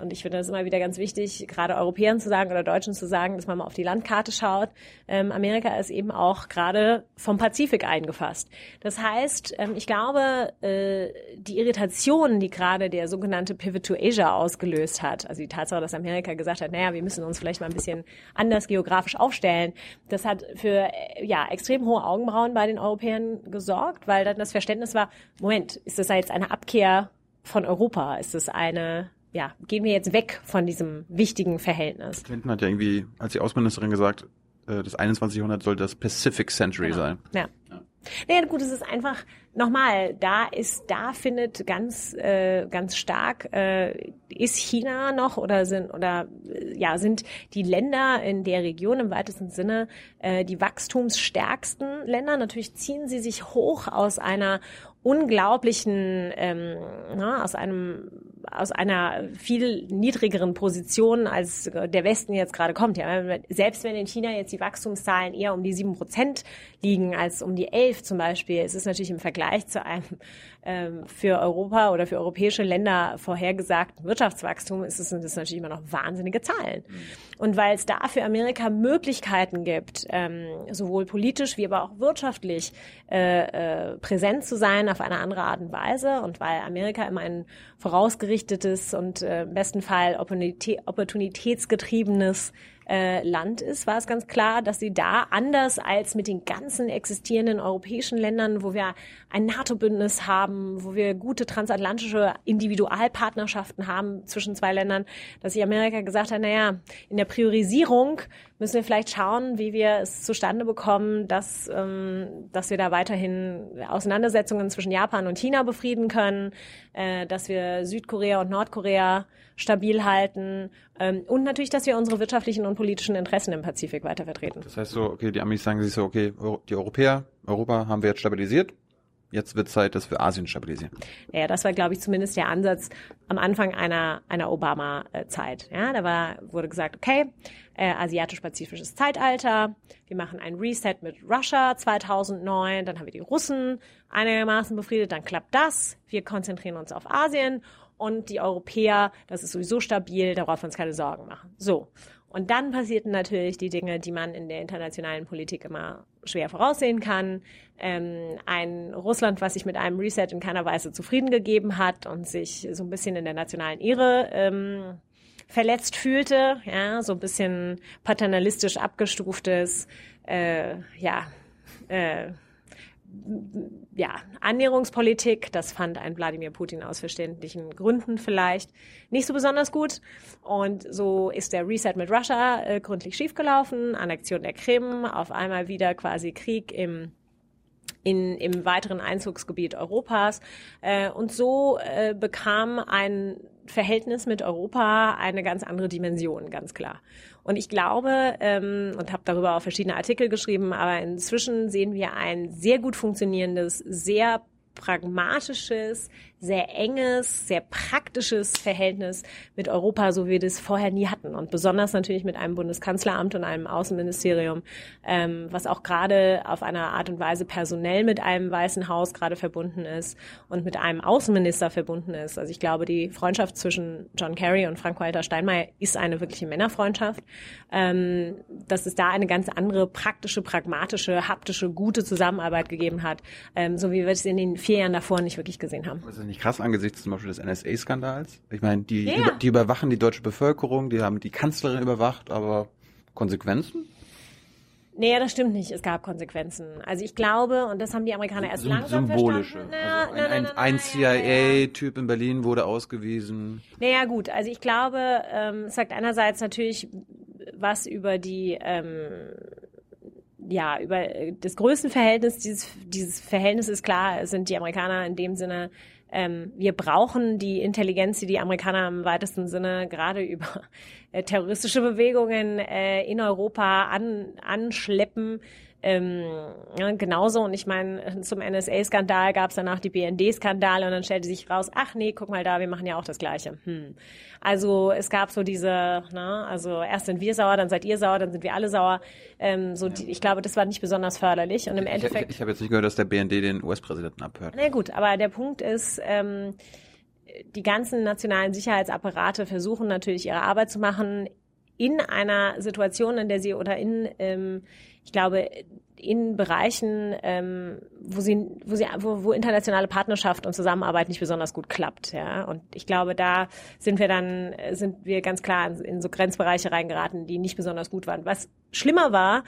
und ich finde das immer wieder ganz wichtig, gerade Europäern zu sagen oder Deutschen zu sagen, dass man mal auf die Landkarte schaut. Ähm, Amerika ist eben auch gerade vom Pazifik eingefasst. Das heißt, ähm, ich glaube, äh, die Irritation, die gerade der sogenannte Pivot to Asia ausgelöst hat, also die Tatsache, dass Amerika gesagt hat, naja, wir müssen uns vielleicht mal ein bisschen anders geografisch aufstellen, das hat für äh, ja extrem hohe Augenbrauen bei den Europäern gesorgt, weil dann das Verständnis war, Moment, ist das jetzt eine Abkehr von Europa? Ist das eine ja, gehen wir jetzt weg von diesem wichtigen Verhältnis. Clinton hat ja irgendwie als die Außenministerin gesagt, äh, das 21. Jahrhundert soll das Pacific Century genau. sein. Ja. ja. Naja, gut, es ist einfach nochmal, da ist, da findet ganz, äh, ganz stark, äh, ist China noch oder sind oder äh, ja sind die Länder in der Region im weitesten Sinne äh, die wachstumsstärksten Länder. Natürlich ziehen sie sich hoch aus einer unglaublichen, ähm, na, aus einem aus einer viel niedrigeren Position, als der Westen jetzt gerade kommt. Ja, selbst wenn in China jetzt die Wachstumszahlen eher um die sieben Prozent liegen als um die elf zum Beispiel, ist es natürlich im Vergleich zu einem für Europa oder für europäische Länder vorhergesagten Wirtschaftswachstum ist es das natürlich immer noch wahnsinnige Zahlen. Mhm. Und weil es da für Amerika Möglichkeiten gibt, ähm, sowohl politisch wie aber auch wirtschaftlich äh, äh, präsent zu sein auf eine andere Art und Weise und weil Amerika immer ein vorausgerichtetes und äh, im besten Fall opportunitätsgetriebenes äh, Land ist, war es ganz klar, dass sie da anders als mit den ganzen existierenden europäischen Ländern, wo wir ein NATO-Bündnis haben, wo wir gute transatlantische Individualpartnerschaften haben zwischen zwei Ländern, dass sich Amerika gesagt hat, naja, in der Priorisierung müssen wir vielleicht schauen, wie wir es zustande bekommen, dass, ähm, dass wir da weiterhin Auseinandersetzungen zwischen Japan und China befrieden können, äh, dass wir Südkorea und Nordkorea stabil halten ähm, und natürlich, dass wir unsere wirtschaftlichen und politischen Interessen im Pazifik weiter vertreten. Das heißt so, okay, die Amis sagen sich so, okay, die Europäer, Europa haben wir jetzt stabilisiert, Jetzt wird Zeit, dass wir Asien stabilisieren. Ja, das war, glaube ich, zumindest der Ansatz am Anfang einer, einer Obama-Zeit. Ja, da war, wurde gesagt, okay, äh, asiatisch-pazifisches Zeitalter, wir machen ein Reset mit Russia 2009, dann haben wir die Russen einigermaßen befriedet, dann klappt das, wir konzentrieren uns auf Asien und die Europäer, das ist sowieso stabil, darauf uns keine Sorgen machen. So. Und dann passierten natürlich die Dinge, die man in der internationalen Politik immer schwer voraussehen kann. Ähm, ein Russland, was sich mit einem Reset in keiner Weise zufrieden gegeben hat und sich so ein bisschen in der nationalen Ehre ähm, verletzt fühlte, ja, so ein bisschen paternalistisch abgestuftes, äh, ja, äh, ja, Annäherungspolitik, das fand ein Wladimir Putin aus verständlichen Gründen vielleicht nicht so besonders gut. Und so ist der Reset mit Russia äh, gründlich schiefgelaufen, Annexion der Krim, auf einmal wieder quasi Krieg im in, im weiteren Einzugsgebiet Europas. Äh, und so äh, bekam ein Verhältnis mit Europa eine ganz andere Dimension, ganz klar. Und ich glaube, ähm, und habe darüber auch verschiedene Artikel geschrieben, aber inzwischen sehen wir ein sehr gut funktionierendes, sehr pragmatisches, sehr enges, sehr praktisches Verhältnis mit Europa, so wie wir das vorher nie hatten. Und besonders natürlich mit einem Bundeskanzleramt und einem Außenministerium, ähm, was auch gerade auf einer Art und Weise personell mit einem Weißen Haus gerade verbunden ist und mit einem Außenminister verbunden ist. Also ich glaube, die Freundschaft zwischen John Kerry und Frank-Walter Steinmeier ist eine wirkliche Männerfreundschaft. Ähm, dass es da eine ganz andere praktische, pragmatische, haptische, gute Zusammenarbeit gegeben hat, ähm, so wie wir es in den vier Jahren davor nicht wirklich gesehen haben nicht krass angesichts zum Beispiel des NSA-Skandals? Ich meine, die, Ja. über, die überwachen die deutsche Bevölkerung, die haben die Kanzlerin überwacht, aber Konsequenzen? Nee, das stimmt nicht. Es gab Konsequenzen. Also ich glaube, und das haben die Amerikaner erst Sym- langsam Symbolische. verstanden. Na, also na, ein na, ein, ein na, CIA-Typ in Berlin wurde ausgewiesen. Naja, gut. Also ich glaube, ähm, es sagt einerseits natürlich was über die, ähm, ja, über äh, das Größenverhältnis. Dieses, dieses Verhältnis ist klar, sind die Amerikaner in dem Sinne, ähm, wir brauchen die Intelligenz, die die Amerikaner im weitesten Sinne gerade (laughs) über äh, terroristische Bewegungen äh, in Europa an, anschleppen. Ähm, ja, genauso, und ich meine, zum NSA-Skandal gab es danach die BND-Skandale und dann stellte sich raus, ach nee, guck mal da, wir machen ja auch das Gleiche. Hm. Also es gab so diese, ne, also erst sind wir sauer, dann seid ihr sauer, dann sind wir alle sauer. Ähm, so die, ich glaube, das war nicht besonders förderlich. Und im Ich, Endeffekt. ich, ich habe jetzt nicht gehört, dass der BND den US-Präsidenten abhört. Na gut, aber der Punkt ist, ähm, die ganzen nationalen Sicherheitsapparate versuchen natürlich ihre Arbeit zu machen in einer Situation, in der sie oder in, ähm, ich glaube, in Bereichen, ähm, wo sie, wo sie, wo, wo internationale Partnerschaft und Zusammenarbeit nicht besonders gut klappt, ja. Und ich glaube, da sind wir dann, äh, sind wir ganz klar in, in so Grenzbereiche reingeraten, die nicht besonders gut waren. Was schlimmer war,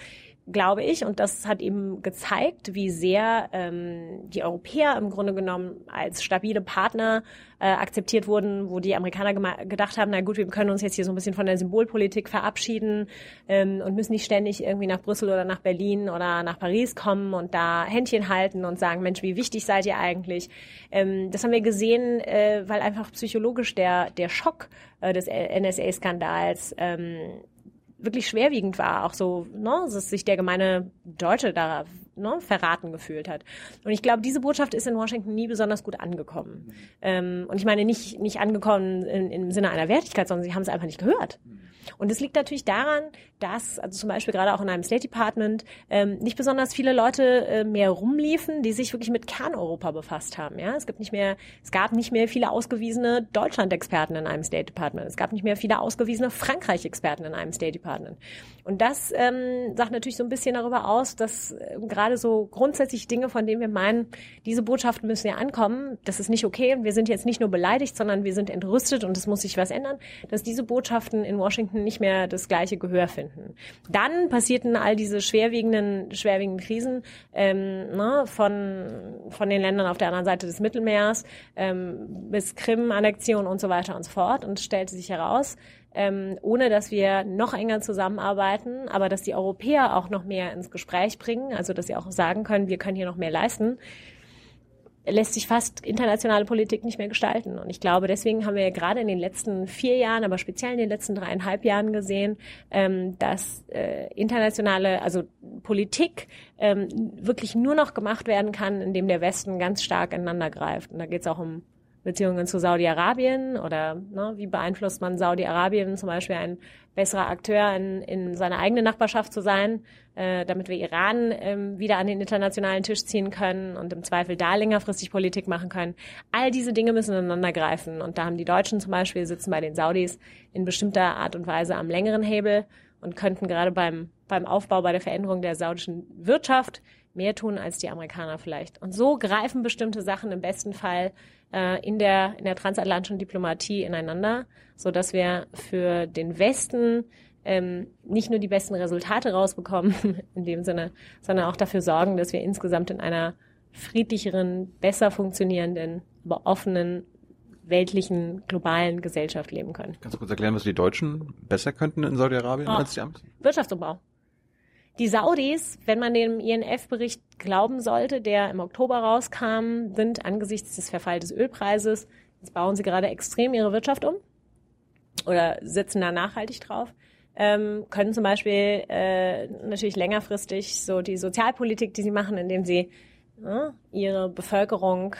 glaube ich, und das hat eben gezeigt, wie sehr ähm, die Europäer im Grunde genommen als stabile Partner äh, akzeptiert wurden, wo die Amerikaner gedacht haben, na gut, wir können uns jetzt hier so ein bisschen von der Symbolpolitik verabschieden ähm, und müssen nicht ständig irgendwie nach Brüssel oder nach Berlin oder nach Paris kommen und da Händchen halten und sagen, Mensch, wie wichtig seid ihr eigentlich? Ähm, das haben wir gesehen, äh, weil einfach psychologisch der, der Schock äh, des NSA-Skandals ähm, wirklich schwerwiegend war, auch so, ne, dass sich der gemeine Deutsche da ne, verraten gefühlt hat. Und ich glaube, diese Botschaft ist in Washington nie besonders gut angekommen. Ähm, und ich meine nicht, nicht angekommen in, im Sinne einer Wertigkeit, sondern sie haben es einfach nicht gehört. Und es liegt natürlich daran, dass, also zum Beispiel gerade auch in einem State Department, ähm, nicht besonders viele Leute äh, mehr rumliefen, die sich wirklich mit Kerneuropa befasst haben. Ja, es gibt nicht mehr, es gab nicht mehr viele ausgewiesene Deutschland-Experten in einem State Department. Es gab nicht mehr viele ausgewiesene Frankreich-Experten in einem State Department. Und das ähm, sagt natürlich so ein bisschen darüber aus, dass äh, gerade so grundsätzlich Dinge, von denen wir meinen, diese Botschaften müssen ja ankommen, das ist nicht okay und wir sind jetzt nicht nur beleidigt, sondern wir sind entrüstet und es muss sich was ändern, dass diese Botschaften in Washington nicht mehr das gleiche Gehör finden. Dann passierten all diese schwerwiegenden, schwerwiegenden Krisen ähm, ne, von, von den Ländern auf der anderen Seite des Mittelmeers ähm, bis Krim-Annexion und so weiter und so fort und stellte sich heraus, ähm, ohne dass wir noch enger zusammenarbeiten, aber dass die Europäer auch noch mehr ins Gespräch bringen, also dass sie auch sagen können, wir können hier noch mehr leisten, lässt sich fast internationale Politik nicht mehr gestalten. Und ich glaube, deswegen haben wir ja gerade in den letzten vier Jahren, aber speziell in den letzten dreieinhalb Jahren gesehen, ähm, dass äh, internationale, also Politik ähm, wirklich nur noch gemacht werden kann, indem der Westen ganz stark ineinander greift. Und da geht es auch um Beziehungen zu Saudi-Arabien oder ne, wie beeinflusst man Saudi-Arabien zum Beispiel ein besserer Akteur in, in seiner eigenen Nachbarschaft zu sein, äh, damit wir Iran ähm, wieder an den internationalen Tisch ziehen können und im Zweifel da längerfristig Politik machen können. All diese Dinge müssen ineinander greifen und da haben die Deutschen zum Beispiel sitzen bei den Saudis in bestimmter Art und Weise am längeren Hebel und könnten gerade beim, beim Aufbau, bei der Veränderung der saudischen Wirtschaft mehr tun als die Amerikaner vielleicht. Und so greifen bestimmte Sachen im besten Fall äh, in der in der transatlantischen Diplomatie ineinander, so dass wir für den Westen ähm, nicht nur die besten Resultate rausbekommen (laughs) in dem Sinne, sondern auch dafür sorgen, dass wir insgesamt in einer friedlicheren, besser funktionierenden, aber offenen weltlichen, globalen Gesellschaft leben können. Kannst du kurz erklären, was die Deutschen besser könnten in Saudi-Arabien Ah. als die Amis? Wirtschaftsumbau. Die Saudis, wenn man dem INF-Bericht glauben sollte, der im Oktober rauskam, sind angesichts des Verfalls des Ölpreises, jetzt bauen sie gerade extrem ihre Wirtschaft um oder setzen da nachhaltig drauf, ähm, können zum Beispiel äh, natürlich längerfristig so die Sozialpolitik, die sie machen, indem sie äh, ihre Bevölkerung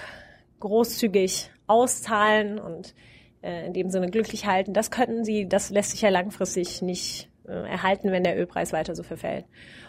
großzügig auszahlen und äh, in dem Sinne glücklich halten. Das könnten sie, das lässt sich ja langfristig nicht erhalten, wenn der Ölpreis weiter so verfällt.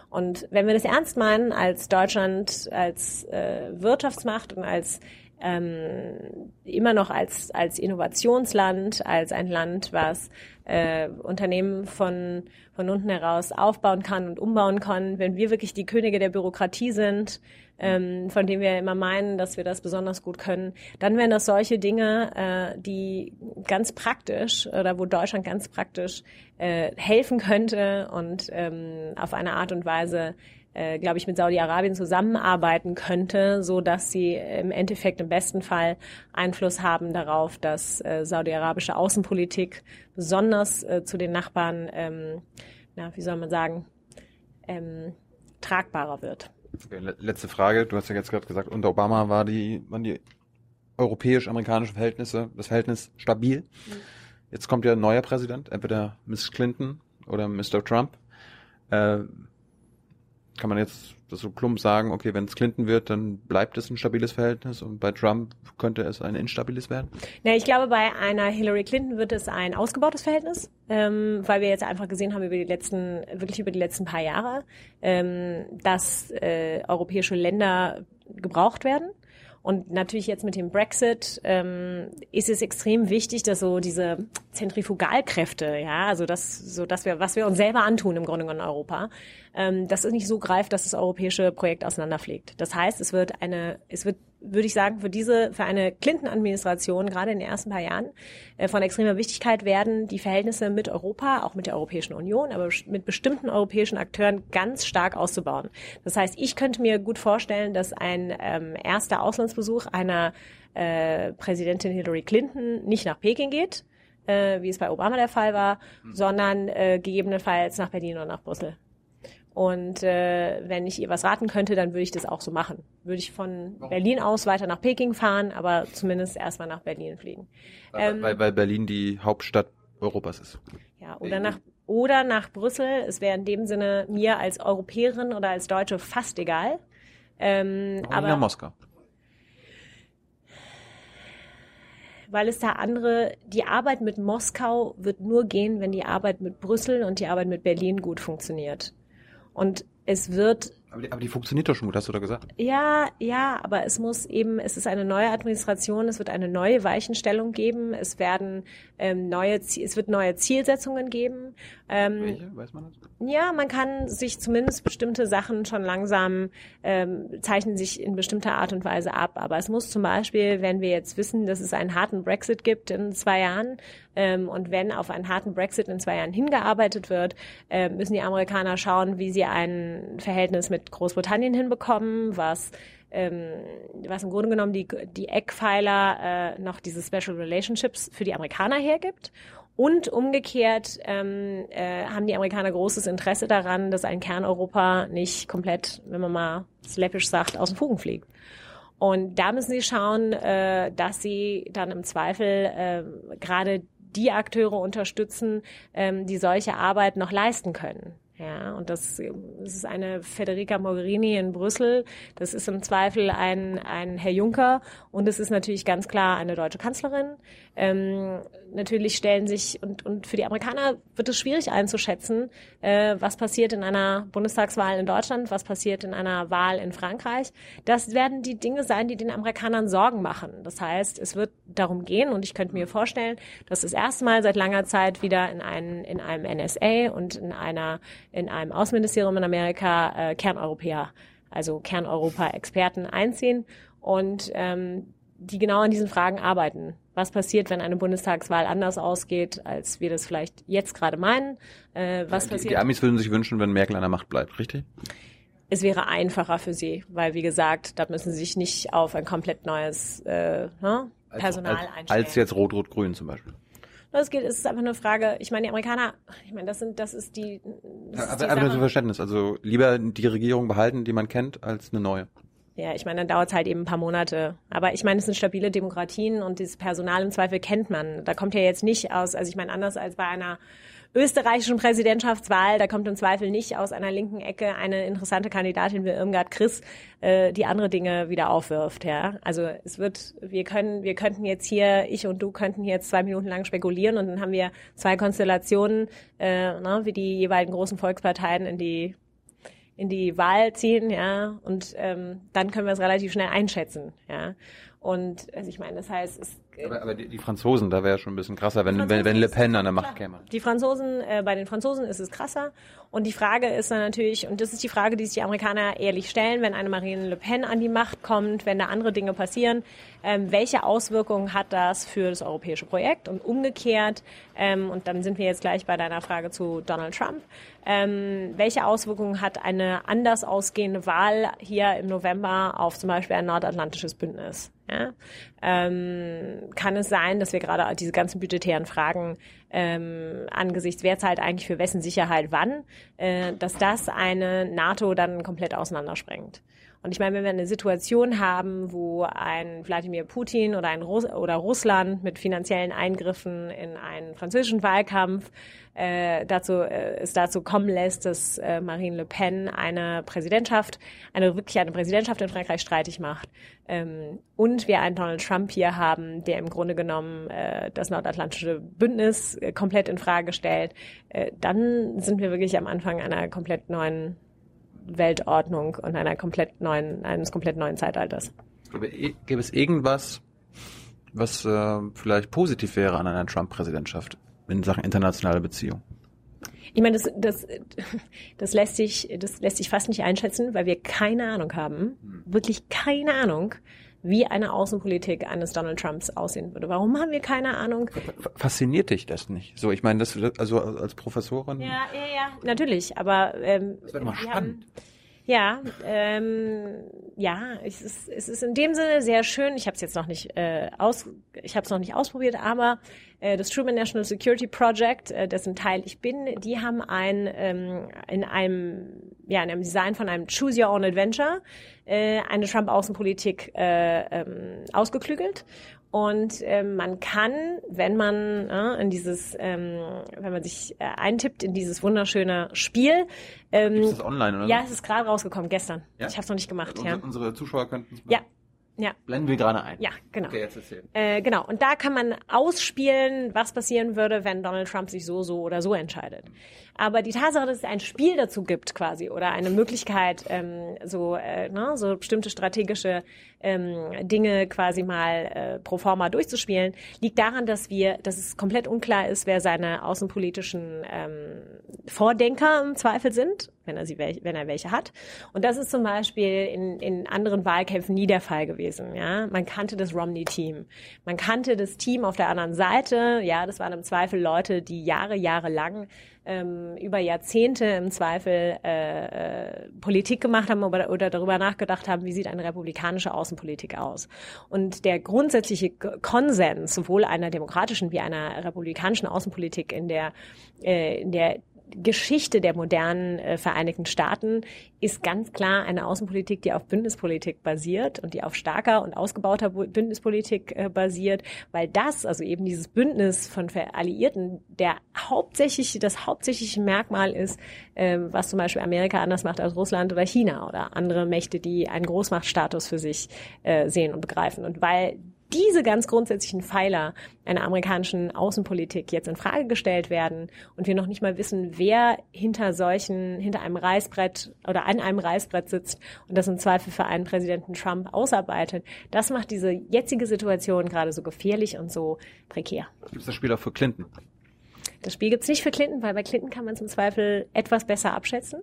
Und wenn wir das ernst meinen als Deutschland, als äh, Wirtschaftsmacht und als ähm, immer noch als, als Innovationsland, als ein Land, was äh, Unternehmen von, von unten heraus aufbauen kann und umbauen kann, wenn wir wirklich die Könige der Bürokratie sind, ähm, von denen wir immer meinen, dass wir das besonders gut können, dann wären das solche Dinge, äh, die ganz praktisch oder wo Deutschland ganz praktisch äh, helfen könnte und ähm, auf eine Art und Weise äh, glaube ich, mit Saudi-Arabien zusammenarbeiten könnte, so dass sie im Endeffekt im besten Fall Einfluss haben darauf, dass äh, saudi-arabische Außenpolitik besonders äh, zu den Nachbarn, ähm, na, wie soll man sagen, ähm, tragbarer wird. Okay, letzte Frage. Du hast ja jetzt gerade gesagt, unter Obama war die, waren die europäisch-amerikanischen Verhältnisse, das Verhältnis stabil. Mhm. Jetzt kommt ja ein neuer Präsident, entweder Miss Clinton oder Mr. Trump. Äh, kann man jetzt so plump sagen, okay, wenn es Clinton wird, dann bleibt es ein stabiles Verhältnis und bei Trump könnte es ein instabiles werden? Na, ich glaube, bei einer Hillary Clinton wird es ein ausgebautes Verhältnis, ähm, weil wir jetzt einfach gesehen haben über die letzten, wirklich über die letzten paar Jahre, ähm, dass äh, europäische Länder gebraucht werden und natürlich jetzt mit dem Brexit ähm, ist es extrem wichtig, dass so diese Zentrifugalkräfte, ja, also das, so dass wir, was wir uns selber antun im Grunde genommen in Europa, ähm, dass es nicht so greift, dass das europäische Projekt auseinanderfliegt. Das heißt, es wird eine, es wird würde ich sagen, für diese, für eine Clinton-Administration, gerade in den ersten paar Jahren, äh, von extremer Wichtigkeit werden die Verhältnisse mit Europa, auch mit der Europäischen Union, aber mit bestimmten europäischen Akteuren ganz stark auszubauen. Das heißt, ich könnte mir gut vorstellen, dass ein ähm, erster Auslandsbesuch einer äh, Präsidentin Hillary Clinton nicht nach Peking geht, äh, wie es bei Obama der Fall war, mhm. sondern äh, gegebenenfalls nach Berlin oder nach Brüssel. Und äh, wenn ich ihr was raten könnte, dann würde ich das auch so machen. Würde ich von Berlin aus weiter nach Peking fahren, aber zumindest erstmal nach Berlin fliegen. Ähm, weil, weil Berlin die Hauptstadt Europas ist. Ja, oder nach oder nach Brüssel. Es wäre in dem Sinne mir als Europäerin oder als Deutsche fast egal. Ähm, aber nach Moskau. weil es da andere, die Arbeit mit Moskau wird nur gehen, wenn die Arbeit mit Brüssel und die Arbeit mit Berlin gut funktioniert. Und es wird aber die, aber die funktioniert doch schon gut, hast du da gesagt? Ja, ja, aber es muss eben, es ist eine neue Administration, es wird eine neue Weichenstellung geben, es werden ähm, neue, es wird neue Zielsetzungen geben. Ähm, Welche? Weiß man das? Ja, man kann sich zumindest bestimmte Sachen schon langsam ähm, zeichnen sich in bestimmter Art und Weise ab. Aber es muss zum Beispiel, wenn wir jetzt wissen, dass es einen harten Brexit gibt in zwei Jahren ähm, und wenn auf einen harten Brexit in zwei Jahren hingearbeitet wird, äh, müssen die Amerikaner schauen, wie sie ein Verhältnis mit Großbritannien hinbekommen, was ähm, was im Grunde genommen die, die Eckpfeiler äh, noch diese Special Relationships für die Amerikaner hergibt. Und umgekehrt ähm, äh, haben die Amerikaner großes Interesse daran, dass ein Kerneuropa nicht komplett, wenn man mal slappisch sagt, aus dem Fugen fliegt. Und da müssen sie schauen, äh, dass sie dann im Zweifel äh, gerade die Akteure unterstützen, ähm, die solche Arbeit noch leisten können. Ja, und das, das ist eine Federica Mogherini in Brüssel. Das ist im Zweifel ein, ein Herr Juncker. Und es ist natürlich ganz klar eine deutsche Kanzlerin. Ähm, natürlich stellen sich, und, und für die Amerikaner wird es schwierig einzuschätzen, äh, was passiert in einer Bundestagswahl in Deutschland, was passiert in einer Wahl in Frankreich. Das werden die Dinge sein, die den Amerikanern Sorgen machen. Das heißt, es wird darum gehen, und ich könnte mir vorstellen, dass das erste Mal seit langer Zeit wieder in, einen, in einem NSA und in einer in einem Außenministerium in Amerika äh, Kerneuropäer, also Kerneuropa-Experten einziehen und ähm, die genau an diesen Fragen arbeiten. Was passiert, wenn eine Bundestagswahl anders ausgeht, als wir das vielleicht jetzt gerade meinen? Äh, was die, passiert? Die Amis würden sich wünschen, wenn Merkel an der Macht bleibt, richtig? Es wäre einfacher für sie, weil wie gesagt, da müssen sie sich nicht auf ein komplett neues äh, ne, Personal als, als, einstellen. Als jetzt Rot-Rot-Grün zum Beispiel. Es geht, es ist einfach eine Frage. Ich meine, die Amerikaner, ich meine, das sind, das ist die. Das ja, ist aber, aber nur Verständnis. Also lieber die Regierung behalten, die man kennt, als eine neue. Ja, ich meine, dann dauert es halt eben ein paar Monate. Aber ich meine, es sind stabile Demokratien und dieses Personal im Zweifel kennt man. Da kommt ja jetzt nicht aus, also ich meine, anders als bei einer österreichischen Präsidentschaftswahl, da kommt im Zweifel nicht aus einer linken Ecke eine interessante Kandidatin wie Irmgard Chris, äh, die andere Dinge wieder aufwirft. Ja, also es wird, wir können, wir könnten jetzt hier, ich und du könnten jetzt zwei Minuten lang spekulieren und dann haben wir zwei Konstellationen, äh, ne, wie die jeweiligen großen Volksparteien in die in die Wahl ziehen, ja, und ähm, dann können wir es relativ schnell einschätzen, ja. Und also ich meine, das heißt, es aber, aber die, die Franzosen, da wäre schon ein bisschen krasser, wenn, wenn, wenn Le Pen an der Macht käme. Die Franzosen, äh, bei den Franzosen ist es krasser. Und die Frage ist dann natürlich, und das ist die Frage, die sich die Amerikaner ehrlich stellen, wenn eine Marine Le Pen an die Macht kommt, wenn da andere Dinge passieren, ähm, welche Auswirkungen hat das für das europäische Projekt? Und umgekehrt, ähm, und dann sind wir jetzt gleich bei deiner Frage zu Donald Trump, ähm, welche Auswirkungen hat eine anders ausgehende Wahl hier im November auf zum Beispiel ein nordatlantisches Bündnis? Ja? Ähm, kann es sein, dass wir gerade diese ganzen budgetären Fragen ähm, angesichts, wer zahlt eigentlich für wessen Sicherheit wann, äh, dass das eine NATO dann komplett auseinandersprengt. Und ich meine, wenn wir eine Situation haben, wo ein Wladimir Putin oder ein Russ oder Russland mit finanziellen Eingriffen in einen französischen Wahlkampf äh, dazu äh, es dazu kommen lässt, dass äh, Marine Le Pen eine Präsidentschaft, eine wirklich eine Präsidentschaft in Frankreich streitig macht, ähm, und wir einen Donald Trump hier haben, der im Grunde genommen äh, das nordatlantische Bündnis äh, komplett in Frage stellt, äh, dann sind wir wirklich am Anfang einer komplett neuen Weltordnung und einer komplett neuen, eines komplett neuen Zeitalters. Gäbe es irgendwas, was äh, vielleicht positiv wäre an einer Trump-Präsidentschaft in Sachen internationale Beziehungen? Ich meine, das, das, das, lässt sich, das lässt sich fast nicht einschätzen, weil wir keine Ahnung haben, hm. wirklich keine Ahnung, wie eine Außenpolitik eines Donald Trumps aussehen würde. Warum haben wir keine Ahnung? Fasziniert dich das nicht? So, ich meine, das also als Professorin. Ja, ja, ja, natürlich. Aber ähm, das wird immer spannend. Haben, ja, ähm, ja, es ist, es ist in dem Sinne sehr schön. Ich habe es jetzt noch nicht äh, aus, ich habe es noch nicht ausprobiert, aber äh, das Truman National Security Project, äh, dessen Teil ich bin, die haben ein ähm, in einem ja in einem Design von einem Choose Your Own Adventure äh, eine Trump-Außenpolitik äh, ähm, ausgeklügelt und ähm, man kann, wenn man äh, in dieses, ähm, wenn man sich äh, eintippt in dieses wunderschöne Spiel. Ähm, Ist das online oder? Ja, es ist gerade rausgekommen gestern. Ja? Ich habe es noch nicht gemacht. Also ja. Unsere Zuschauer könnten es Ja, ja. Blenden wir gerade ein. Ja, genau. Okay, jetzt erzählen. Äh, genau. Und da kann man ausspielen, was passieren würde, wenn Donald Trump sich so, so oder so entscheidet. Aber die Tatsache, dass es ein Spiel dazu gibt quasi oder eine Möglichkeit, ähm, so, äh, ne, so bestimmte strategische ähm, Dinge quasi mal äh, pro forma durchzuspielen, liegt daran, dass wir, dass es komplett unklar ist, wer seine außenpolitischen ähm, Vordenker im Zweifel sind, wenn er sie, wenn er welche hat. Und das ist zum Beispiel in, in anderen Wahlkämpfen nie der Fall gewesen. Ja, man kannte das Romney-Team, man kannte das Team auf der anderen Seite. Ja, das waren im Zweifel Leute, die Jahre, Jahre lang ähm, über Jahrzehnte im Zweifel äh, äh, Politik gemacht haben oder, oder darüber nachgedacht haben, wie sieht eine republikanische Außenpolitik aus. Und der grundsätzliche Konsens sowohl einer demokratischen wie einer republikanischen Außenpolitik in der, äh, in der Geschichte der modernen äh, Vereinigten Staaten ist ganz klar eine Außenpolitik, die auf Bündnispolitik basiert und die auf starker und ausgebauter Bündnispolitik äh, basiert, weil das, also eben dieses Bündnis von Alliierten, der hauptsächlich, das hauptsächliche Merkmal ist, äh, was zum Beispiel Amerika anders macht als Russland oder China oder andere Mächte, die einen Großmachtstatus für sich äh, sehen und begreifen. Und weil diese ganz grundsätzlichen Pfeiler einer amerikanischen Außenpolitik jetzt in Frage gestellt werden und wir noch nicht mal wissen, wer hinter solchen, hinter einem Reißbrett oder an einem Reißbrett sitzt und das im Zweifel für einen Präsidenten Trump ausarbeitet, das macht diese jetzige Situation gerade so gefährlich und so prekär. Gibt es das Spiel auch für Clinton? Das Spiel gibt's nicht für Clinton, weil bei Clinton kann man zum Zweifel etwas besser abschätzen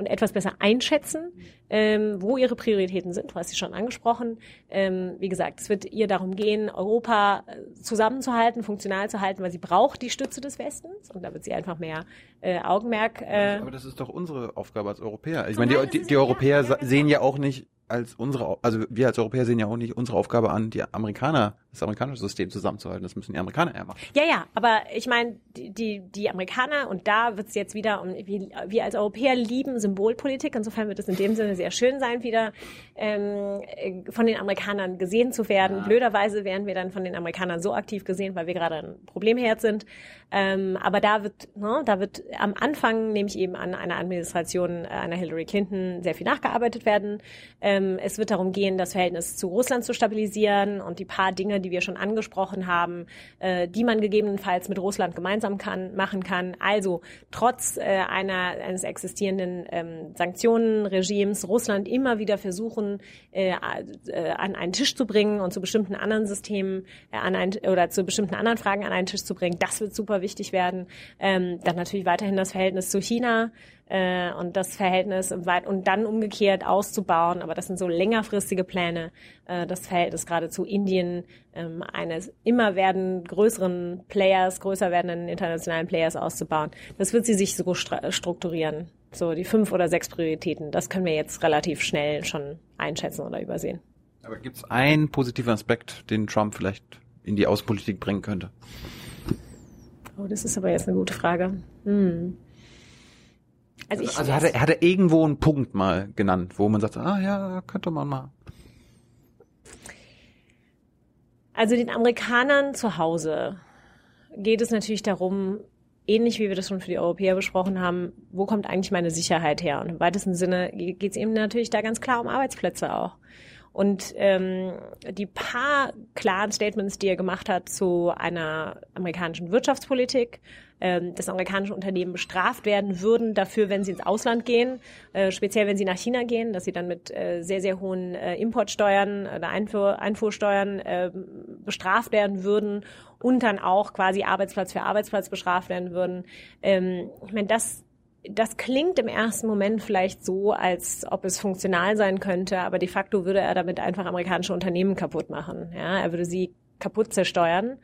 und etwas besser einschätzen, ähm, wo ihre Prioritäten sind. Du hast sie schon angesprochen. Ähm, wie gesagt, es wird ihr darum gehen, Europa äh, zusammenzuhalten, funktional zu halten, weil sie braucht die Stütze des Westens und da wird sie einfach mehr äh, Augenmerk. Äh, aber das ist doch unsere Aufgabe als Europäer. Ich meine, die, die, die Europäer sehen ja auch nicht als unsere, also wir als Europäer sehen ja auch nicht unsere Aufgabe an, die Amerikaner, das amerikanische System zusammenzuhalten. Das müssen die Amerikaner eher machen. Ja, ja, aber ich meine, die, die, die Amerikaner, und da wird es jetzt wieder um, wir, als Europäer lieben Symbolpolitik, insofern wird es in dem Sinne sehr schön sein, wieder ähm, von den Amerikanern gesehen zu werden. Ja. Blöderweise werden wir dann von den Amerikanern so aktiv gesehen, weil wir gerade ein Problemherd sind. Ähm, aber da wird, ne, da wird am Anfang, nehme ich eben an, einer Administration äh, einer Hillary Clinton sehr viel nachgearbeitet werden. Ähm, es wird darum gehen, das Verhältnis zu Russland zu stabilisieren und die paar Dinge, die wir schon angesprochen haben, äh, die man gegebenenfalls mit Russland gemeinsam kann, machen kann. Also trotz äh, einer, eines existierenden ähm, Sanktionenregimes Russland immer wieder versuchen, äh, an einen Tisch zu bringen und zu bestimmten anderen Systemen an ein, oder zu bestimmten anderen Fragen an einen Tisch zu bringen. Das wird super wichtig werden. Ähm, dann natürlich weiterhin das Verhältnis zu China äh, und das Verhältnis weit und dann umgekehrt auszubauen. Aber das sind so längerfristige Pläne. Äh, das Verhältnis gerade zu Indien ähm, eines immer werden größeren Players, größer werdenden internationalen Players auszubauen. Das wird sie sich so strukturieren. So die fünf oder sechs Prioritäten. Das können wir jetzt relativ schnell schon einschätzen oder übersehen. Aber gibt es einen positiven Aspekt, den Trump vielleicht in die Außenpolitik bringen könnte? Oh, das ist aber jetzt eine gute Frage. Hm. Also, ich also hat er, hat er irgendwo einen Punkt mal genannt, wo man sagt, ah ja, könnte man mal. Also den Amerikanern zu Hause geht es natürlich darum, ähnlich wie wir das schon für die Europäer besprochen haben, wo kommt eigentlich meine Sicherheit her? Und im weitesten Sinne geht es eben natürlich da ganz klar um Arbeitsplätze auch. Und ähm, die paar klaren Statements, die er gemacht hat zu einer amerikanischen Wirtschaftspolitik, ähm, dass amerikanische Unternehmen bestraft werden würden dafür, wenn sie ins Ausland gehen, äh, speziell wenn sie nach China gehen, dass sie dann mit äh, sehr, sehr hohen äh, Importsteuern oder Einfuhr, Einfuhrsteuern bestraft werden würden und dann auch quasi Arbeitsplatz für Arbeitsplatz bestraft werden würden. Ähm, ich meine, das das klingt im ersten Moment vielleicht so, als ob es funktional sein könnte, aber de facto würde er damit einfach amerikanische Unternehmen kaputt machen. Ja, er würde sie kaputt zersteuern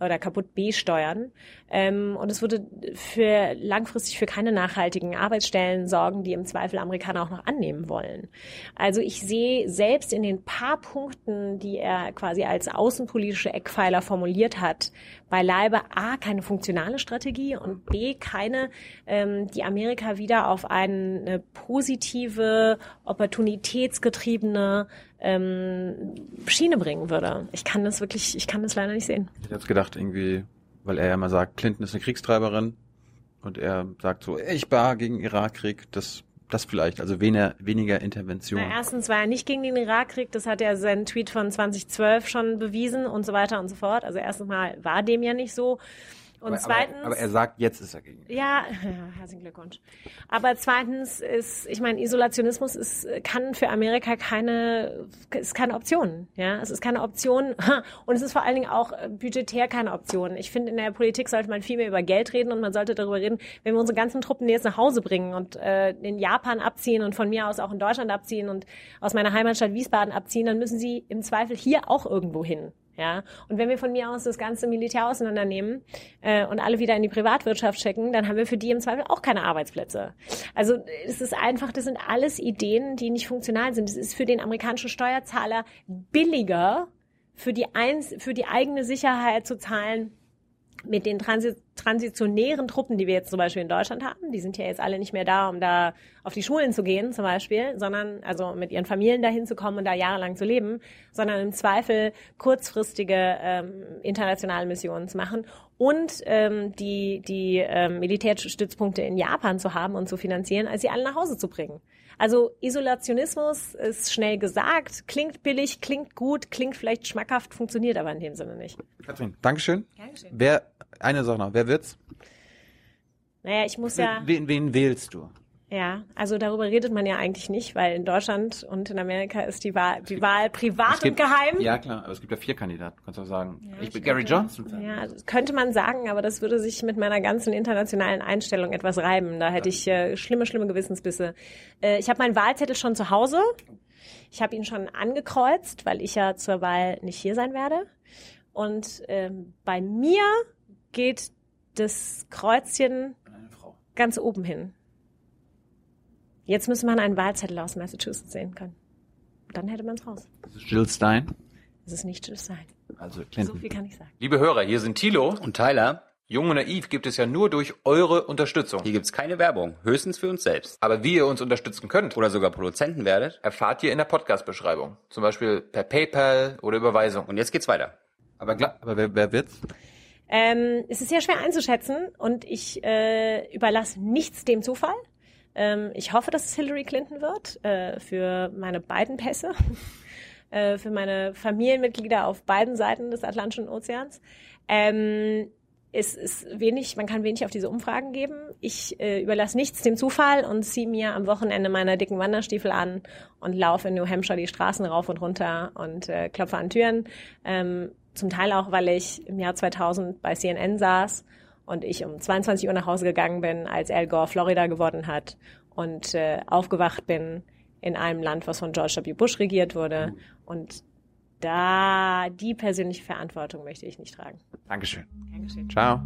oder kaputt besteuern. Ähm, und es würde für langfristig für keine nachhaltigen Arbeitsstellen sorgen, die im Zweifel Amerikaner auch noch annehmen wollen. Also ich sehe selbst in den paar Punkten, die er quasi als außenpolitische Eckpfeiler formuliert hat, beileibe A, keine funktionale Strategie und B, keine, ähm, die Amerika wieder auf eine positive, opportunitätsgetriebene ähm, Schiene bringen würde. Ich kann das wirklich, ich kann das leider nicht sehen. Ich hätte jetzt gedacht, irgendwie, weil er ja immer sagt, Clinton ist eine Kriegstreiberin und er sagt so, ich war gegen Irakkrieg, das das vielleicht, also weniger, weniger Intervention. Na, erstens war er nicht gegen den Irakkrieg, das hat er seinen Tweet von 2012 schon bewiesen und so weiter und so fort. Also erstens mal war dem ja nicht so. Und aber, zweitens. Aber, aber, er sagt, jetzt ist er gegen. Ja, (laughs) herzlichen Glückwunsch. Aber zweitens ist, ich meine, Isolationismus ist, kann für Amerika keine, ist keine Option. Ja, es ist keine Option. (laughs) Und es ist vor allen Dingen auch budgetär keine Option. Ich finde, in der Politik sollte man viel mehr über Geld reden und man sollte darüber reden, wenn wir unsere ganzen Truppen jetzt nach Hause bringen und äh, in Japan abziehen und von mir aus auch in Deutschland abziehen und aus meiner Heimatstadt Wiesbaden abziehen, dann müssen sie im Zweifel hier auch irgendwo hin. Ja, und wenn wir von mir aus das ganze Militär auseinandernehmen äh, und alle wieder in die Privatwirtschaft schicken, dann haben wir für die im Zweifel auch keine Arbeitsplätze. Also es ist einfach, das sind alles Ideen, die nicht funktional sind. Es ist für den amerikanischen Steuerzahler billiger, für die, eins, für die eigene Sicherheit zu zahlen, mit den Transi transitionären Truppen, die wir jetzt zum Beispiel in Deutschland haben, die sind ja jetzt alle nicht mehr da, um da auf die Schulen zu gehen zum Beispiel, sondern also mit ihren Familien dahin zu kommen und da jahrelang zu leben, sondern im Zweifel kurzfristige ähm, internationale Missionen zu machen und ähm, die, die ähm, Militärstützpunkte in Japan zu haben und zu finanzieren, als sie alle nach Hause zu bringen. Also Isolationismus ist schnell gesagt, klingt billig, klingt gut, klingt vielleicht schmackhaft, funktioniert aber in dem Sinne nicht. Katrin, Dankeschön. Dankeschön. Wer, eine Sache noch, wer wird's? Naja, ich muss ja. Wen, wen wählst du? Ja, also darüber redet man ja eigentlich nicht, weil in Deutschland und in Amerika ist die Wahl, die Wahl privat gibt, und geheim. Ja, klar, aber es gibt ja vier Kandidaten. Kannst du auch sagen, ja, ich bin Gary Johnson. Ja, könnte man sagen, aber das würde sich mit meiner ganzen internationalen Einstellung etwas reiben. Da hätte ich äh, schlimme, schlimme Gewissensbisse. Äh, ich habe meinen Wahlzettel schon zu Hause. Ich habe ihn schon angekreuzt, weil ich ja zur Wahl nicht hier sein werde. Und ähm, bei mir geht das Kreuzchen ganz oben hin. Jetzt müsste man einen Wahlzettel aus Massachusetts sehen können. Dann hätte man es raus. Das ist Jill Stein. Das ist nicht Jill Stein. Also Clinton. So viel kann ich sagen. Liebe Hörer, hier sind Thilo und Tyler. Jung und Naiv gibt es ja nur durch eure Unterstützung. Hier gibt's keine Werbung, höchstens für uns selbst. Aber wie ihr uns unterstützen könnt oder sogar Produzenten werdet, erfahrt ihr in der Podcast-Beschreibung. Zum Beispiel per PayPal oder Überweisung. Und jetzt geht's weiter. Aber, aber wer, wer wird's? Ähm, es ist sehr schwer einzuschätzen und ich äh, überlasse nichts dem Zufall. Ähm, ich hoffe, dass es Hillary Clinton wird äh, für meine beiden Pässe, (laughs) äh, für meine Familienmitglieder auf beiden Seiten des Atlantischen Ozeans. Ähm, es ist wenig, man kann wenig auf diese Umfragen geben. Ich äh, überlasse nichts dem Zufall und ziehe mir am Wochenende meine dicken Wanderstiefel an und laufe in New Hampshire die Straßen rauf und runter und äh, klopfe an Türen. Ähm, zum Teil auch, weil ich im Jahr 2000 bei CNN saß und ich um 22 Uhr nach Hause gegangen bin, als Al Gore Florida gewonnen hat und äh, aufgewacht bin in einem Land, was von George W. Bush regiert wurde. Und da die persönliche Verantwortung möchte ich nicht tragen. Dankeschön. Dankeschön. Ciao.